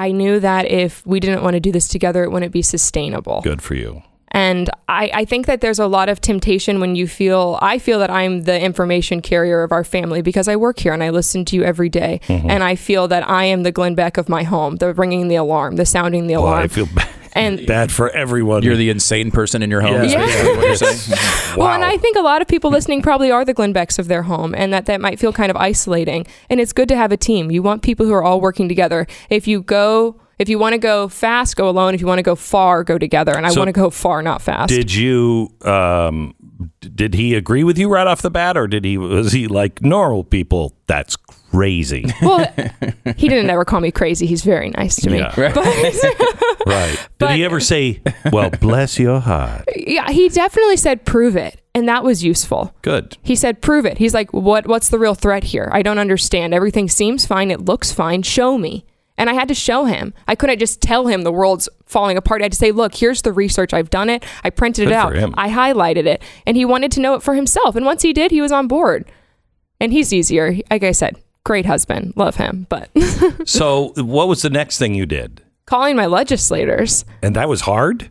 I knew that if we didn't want to do this together, it wouldn't be sustainable. Good for you. And I, I think that there's a lot of temptation when you feel, I feel that I'm the information carrier of our family because I work here and I listen to you every day. Mm-hmm. And I feel that I am the Glenn Beck of my home, the ringing the alarm, the sounding the Well, alarm. I feel bad, and bad for everyone. You're the insane person in your home. Yeah. Yeah. basically what you're saying. Well, and I think a lot of people listening probably are the Glenn Becks of their home, and that that might feel kind of isolating. And it's good to have a team. You want people who are all working together. If you go, if you want to go fast, go alone. If you want to go far, go together. And I So want to go far, not fast. Did you um, did he agree with you right off the bat, or did he was he like normal people? That's crazy, well, he didn't ever call me crazy. He's very nice to me. Yeah. But right? Did But- he ever say, "Well, bless your heart"? yeah, he definitely said, "Prove it," and that was useful. Good. He said, "Prove it." He's like, "What? What's the real threat here? I don't understand. Everything seems fine. It looks fine. Show me." And I had to show him. I couldn't just tell him the world's falling apart. I had to say, "Look, here's the research. I've done it. I printed Good it out. him. I highlighted it." And he wanted to know it for himself. And once he did, he was on board. And he's easier. Like I said, great husband. Love him. But So, what was the next thing you did? calling my legislators. And that was hard.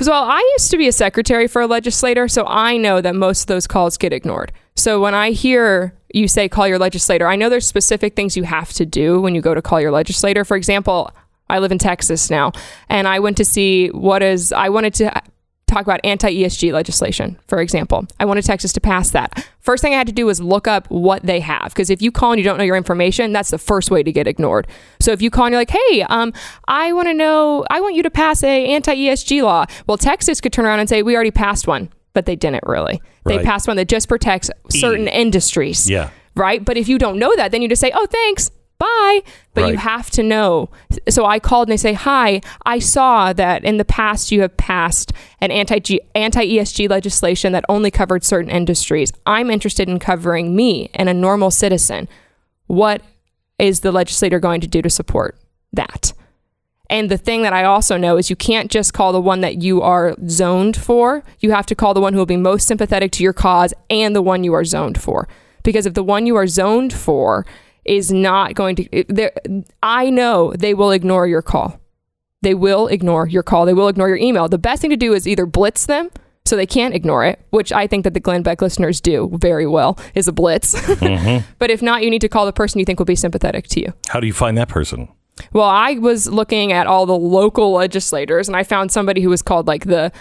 Well, I used to be a secretary for a legislator, so I know that most of those calls get ignored. So when I hear you say call your legislator, I know there's specific things you have to do when you go to call your legislator. For example, I live in Texas now, and I went to see what is, I wanted to talk about anti ESG legislation, for example. I wanted Texas to pass that. First thing I had to do was look up what they have, because if you call and you don't know your information, that's the first way to get ignored. So if you call and you're like, hey, um, I want to know, I want you to pass a anti ESG law. Well, Texas could turn around and say, we already passed one, but they didn't really. They Right. passed one that just protects certain industries Yeah. right? But if you don't know that, then you just say, "Oh, thanks, bye." But you have to know. So I called and they say, "Hi, I saw that in the past you have passed an anti anti ESG legislation that only covered certain industries. I'm interested in covering me and a normal citizen. What is the legislator going to do to support that?" And the thing that I also know is you can't just call the one that you are zoned for. You have to call the one who will be most sympathetic to your cause and the one you are zoned for. Because if the one you are zoned for is not going to, I know they will ignore your call. They will ignore your call. They will ignore your email. The best thing to do is either blitz them so they can't ignore it, which I think that the Glenn Beck listeners do very well, is a blitz. Mm-hmm. but if not, you need to call the person you think will be sympathetic to you. How do you find that person? Well, I was looking at all the local legislators and I found somebody who was called like the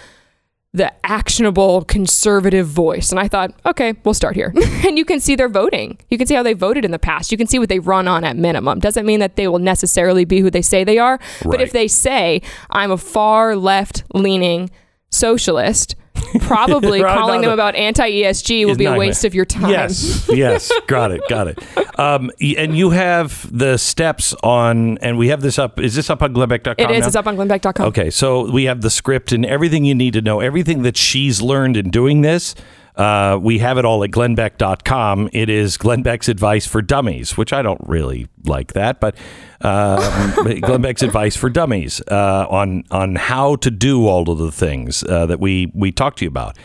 the actionable conservative voice. And I thought, okay, we'll start here. and you can see their voting. You can see how they voted in the past. You can see what they run on at minimum. Doesn't mean that they will necessarily be who they say they are. But if they say, I'm a far left leaning socialist, probably Right, calling them about anti ESG will be a waste of your time. Yes, yes, got it, got it. Um, and you have the steps on, and we have this up. Is this up on Glennbeck.com? It is. now? It's up on glennbeck.com. Okay, so we have the script and everything you need to know, everything that she's learned in doing this. Uh, we have it all at glennbeck.com. It is Glenn Beck's advice for dummies, which I don't really like that, but um, Glenn Beck's advice for dummies uh, on on how to do all of the things uh, that we we talked to you about.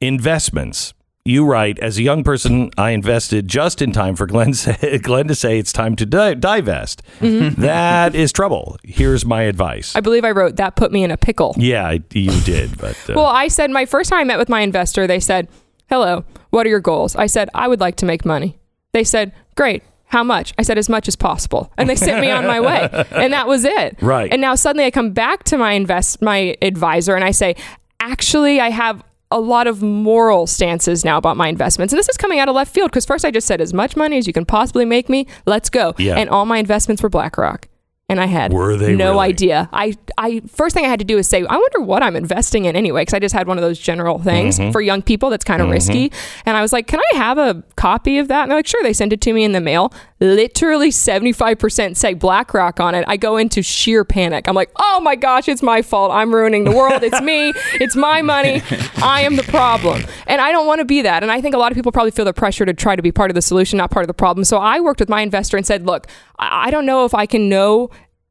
Investments. You write, as a young person, I invested just in time for Glenn, say, Glenn to say it's time to di- divest. That is trouble. Here's my advice. I believe I wrote that put me in a pickle. Yeah, you did, but uh, Well, I said my first time I met with my investor, they said, Hello, what are your goals? I said, I would like to make money. They said, Great. How much? I said, As much as possible. And they sent me on my way. And that was it. Right. And now suddenly I come back to my invest my advisor and I say, Actually, I have a lot of moral stances now about my investments. And this is coming out of left field because first I just said as much money as you can possibly make me, let's go. Yeah. And all my investments were BlackRock. And I had Were they no really? idea. I, I first thing I had to do is say, I wonder what I'm investing in anyway, because I just had one of those general things Mm-hmm. for young people that's kind of risky. And I was like, can I have a copy of that? And they're like, sure. They send it to me in the mail. Literally 75% say BlackRock on it. I go into sheer panic. I'm like, oh my gosh, it's my fault. I'm ruining the world. It's me. It's my money. I am the problem. And I don't want to be that. And I think a lot of people probably feel the pressure to try to be part of the solution, not part of the problem. So I worked with my investor and said, look, I I don't know if I can know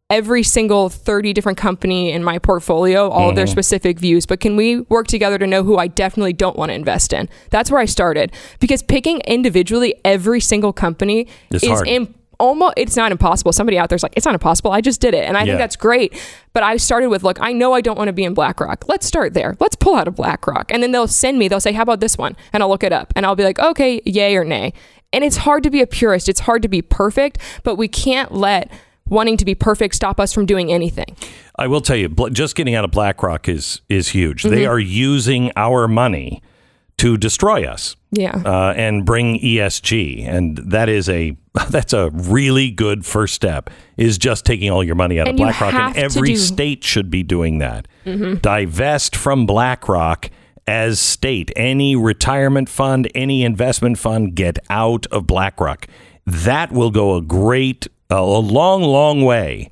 every single 30 different company in my portfolio, all of their mm-hmm. specific views, but can we work together to know who I definitely don't want to invest in? That's where I started because picking individually every single company It's is hard. im- almost it's not impossible. Somebody out there's like, it's not impossible. I just did it. And I Yeah. think that's great. But I started with, look, I know I don't want to be in BlackRock. Let's start there. Let's pull out of BlackRock. And then they'll send me, they'll say, how about this one? And I'll look it up and I'll be like, okay, yay or nay. And it's hard to be a purist. It's hard to be perfect, but we can't let wanting to be perfect stop us from doing anything. I will tell you, just getting out of BlackRock is is huge. They Mm-hmm. are using our money to destroy us Yeah. uh, and bring ESG, and that is a that's a really good first step. Is just taking all your money out And of BlackRock, and every do- Mm-hmm. state should be doing that. Divest from BlackRock as state. Any retirement fund, any investment fund, get out of BlackRock. That will go a great, a long, long way.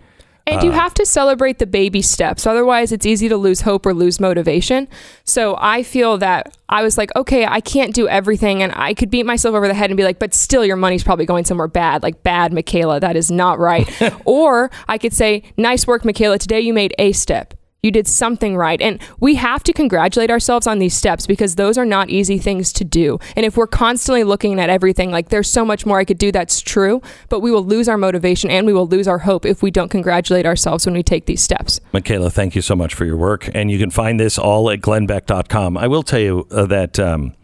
And Uh. you have to celebrate the baby steps. Otherwise, it's easy to lose hope or lose motivation. So I feel that I was like, okay, I can't do everything. And I could beat myself over the head and be like, but still, your money's probably going somewhere bad, like bad, Mikayla. That is not right. or I could say, nice work, Mikayla. Today you made a step. You did something right. And we have to congratulate ourselves on these steps because those are not easy things to do. And if we're constantly looking at everything like there's so much more I could do, that's true. But we will lose our motivation and we will lose our hope if we don't congratulate ourselves when we take these steps. Mikayla, thank you so much for your work. And you can find this all at glennbeck.com. I will tell you uh, that um,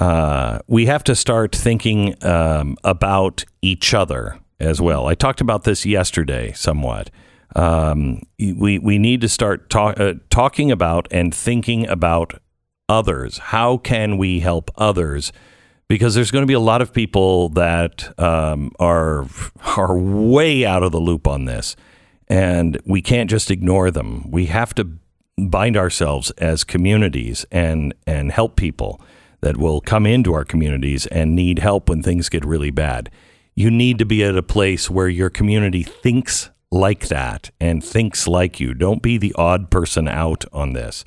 uh, we have to start thinking um, about each other as well. I talked about this yesterday somewhat. Um, we, we need to start talk, uh, talking about and thinking about others. How can we help others? Because there's going to be a lot of people that um, are are way out of the loop on this, and we can't just ignore them. We have to bind ourselves as communities and and help people that will come into our communities and need help when things get really bad. You need to be at a place where your community thinks like that and thinks like you. Don't be the odd person out on this.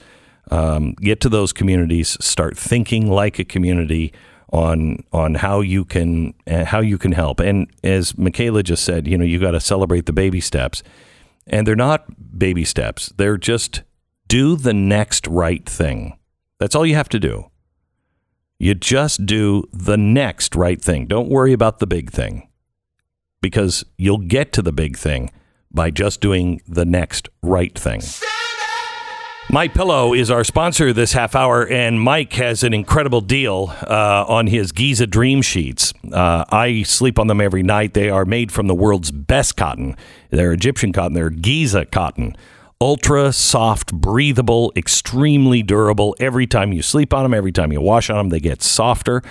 Um, get to those communities. Start thinking like a community on on how you can uh, how you can help. And as Mikayla just said, you know, you got to celebrate the baby steps. And they're not baby steps. They're just do the next right thing. That's all you have to do. You just do the next right thing. Don't worry about the big thing because you'll get to the big thing by just doing the next right thing. My Pillow is our sponsor this half hour, and Mike has an incredible deal uh, on his Giza Dream Sheets. Uh, I sleep on them every night. They are made from the world's best cotton. They're Egyptian cotton. They're Giza cotton. Ultra soft, breathable, extremely durable. Every time you sleep on them, every time you wash on them, they get softer.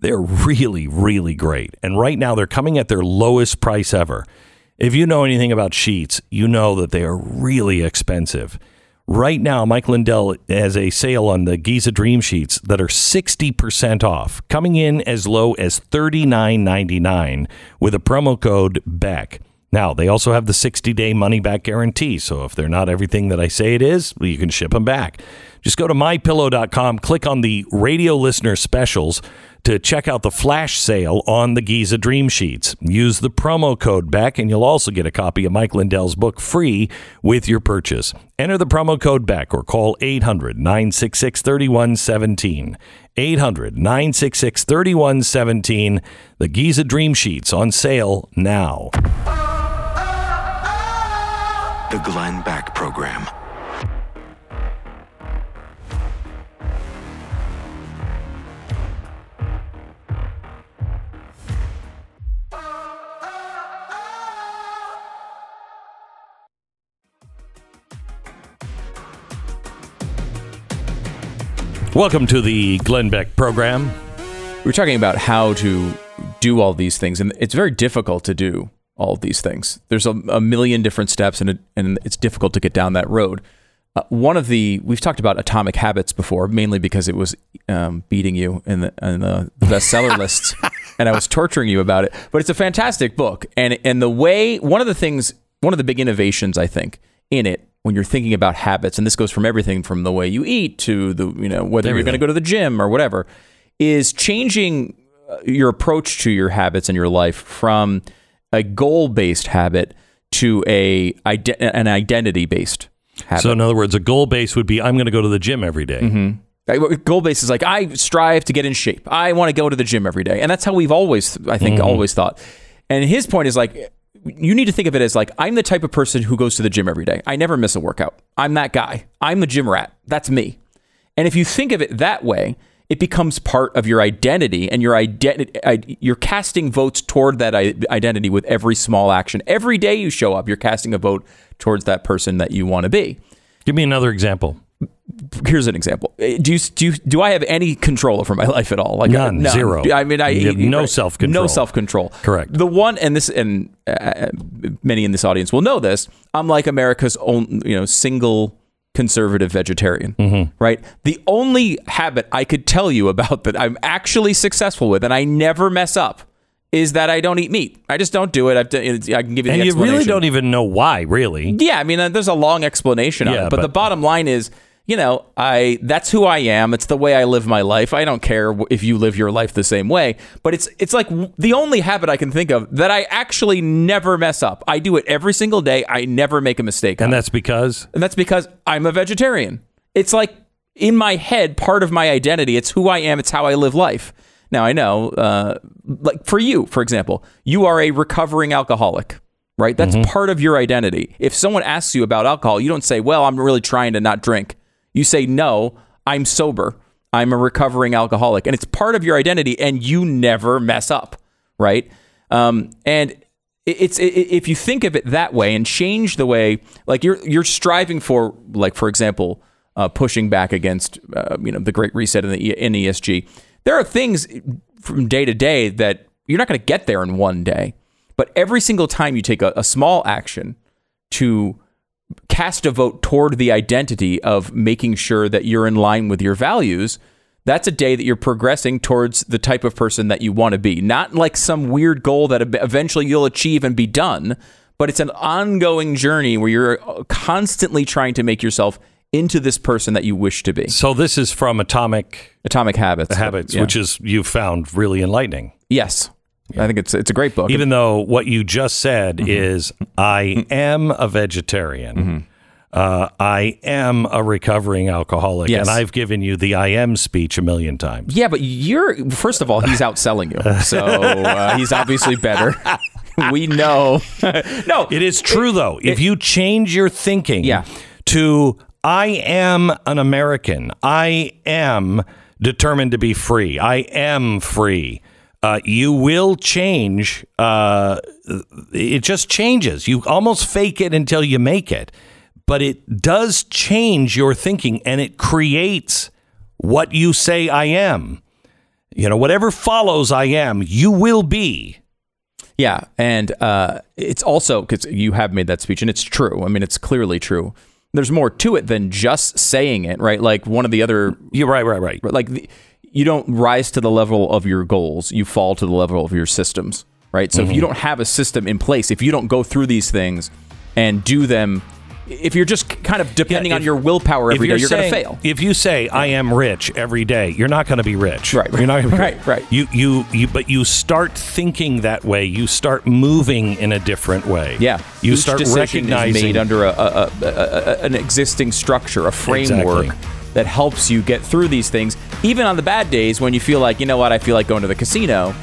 They're really, really great. And right now, they're coming at their lowest price ever. If you know anything about sheets, you know that they are really expensive. Right now, Mike Lindell has a sale on the Giza Dream Sheets that are 60% off, coming in as low as $39.99 with a promo code BECK. Now, they also have the 60 day money back guarantee. So if they're not everything that I say it is, you can ship them back. Just go to mypillow.com, click on the radio listener specials to check out the flash sale on the Giza Dream Sheets. Use the promo code BECK, and you'll also get a copy of Mike Lindell's book free with your purchase. Enter the promo code BECK or call 800 966 3117. 800 966 3117. The Giza Dream Sheets on sale now. The Glenn Beck Program. Welcome to the Glenn Beck program. We're talking about how to do all these things, and it's very difficult to do all of these things. There's a, a million different steps, and it, and it's difficult to get down that road. Uh, one of the we've talked about Atomic Habits before, mainly because it was um, beating you in the in the bestseller lists, and I was torturing you about it. But it's a fantastic book, and and the way one of the things, one of the big innovations I think in it when you're thinking about habits, and this goes from everything from the way you eat to the you know whether you're going to go to the gym or whatever, is changing uh, your approach to your habits in your life from a goal based habit to a an identity based habit. So, in other words, a goal based would be I'm going to go to the gym every day. goal based is like I strive to get in shape. I want to go to the gym every day, and that's how we've always, I think, always thought. And his point is like, you need to think of it as like I'm the type of person who goes to the gym every day. I never miss a workout. I'm that guy. I'm the gym rat. That's me. And if you think of it that way, it becomes part of your identity, and your identity, you're casting votes toward that identity with every small action. Every day you show up, you're casting a vote towards that person that you want to be Give me another example. Here's an example. Uh, Do you, do you, do I have any control over my life at all? Like None, uh, zero. I mean, I You have no right, self-control. No self control. Correct. The one, and this, and uh, many in this audience will know this. I'm like America's own, you know, single conservative vegetarian. Mm-hmm. Right. The only habit I could tell you about that I'm actually successful with, and I never mess up. Is that I don't eat meat? I just don't do it. I've done, I can give you And you really don't even know why, really. Yeah, I mean, uh, there's a long explanation on it, but, but- the bottom line is, you know, I that's who I am. It's the way I live my life. I don't care if you live your life the same way, but it's it's like the only habit I can think of that I actually never mess up. I do it every single day. I never make a mistake. And it. that's because and that's because I'm a vegetarian. It's like in my head, part of my identity. It's who I am. It's how I live life. Now I know, uh, like for you, for example, you are a recovering alcoholic, right? That's part of your identity. If someone asks you about alcohol, you don't say, "Well, I'm really trying to not drink." You say, "No, I'm sober. I'm a recovering alcoholic," and it's part of your identity, and you never mess up, right? Um, and it's it, if you think of it that way and change the way like you're you're striving for like for example uh, pushing back against uh, you know the great reset in the in ESG there are things from day to day that you're not going to get there in one day but every single time you take a, a small action to cast a vote toward the identity of making sure that you're in line with your values, that's a day that you're progressing towards the type of person that you want to be. Not like some weird goal that eventually you'll achieve and be done, but it's an ongoing journey where you're constantly trying to make yourself into this person that you wish to be. so this is from Atomic Atomic Habits. Habits, Yeah. which is you found really enlightening. yes. I think it's it's a great book. Even though what you just said Mm-hmm. is, I am a vegetarian. Uh, I am a recovering alcoholic, Yes. and I've given you the I am speech a million times. Yeah, but you're first of all, he's outselling you, so uh, he's obviously better. we know. no, It is true, though. If you change your thinking Yeah. to I am an American, I am determined to be free, I am free, uh, you will change. Uh, it just changes. You almost fake it until you make it. But it does change your thinking and it creates what you say I am. You know, whatever follows I am, you will be. Yeah, and uh, it's also because you have made that speech, and it's true. I mean, it's clearly true. There's more to it than just saying it, right? Like one of the other, You're right, right, right. like the, you don't rise to the level of your goals; you fall to the level of your systems, right? So if mm-hmm. you don't have a system in place, if you don't go through these things and do them, if you're just kind of depending if- on your willpower every day, you're, going to fail. If you say I am rich every day, you're not going to be rich. Right, You're not right, right. You, you, you. But you start thinking that way. You start moving in a different way. Yeah, You Each start recognizing. made under a, a, a, a, an existing structure, a framework Exactly. that helps you get through these things. Even on the bad days when you feel like, you know what, I feel like going to the casino.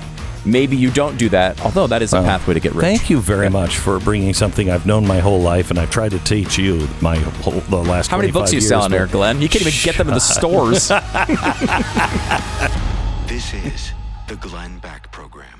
Maybe you don't do that, although that is a pathway to get rich. Thank you very much for bringing something I've known my whole life, and I've tried to teach you my whole the last. How many books are you years, selling but- there, Glenn? You can't even get them in the stores. This is the Glenn Beck Program.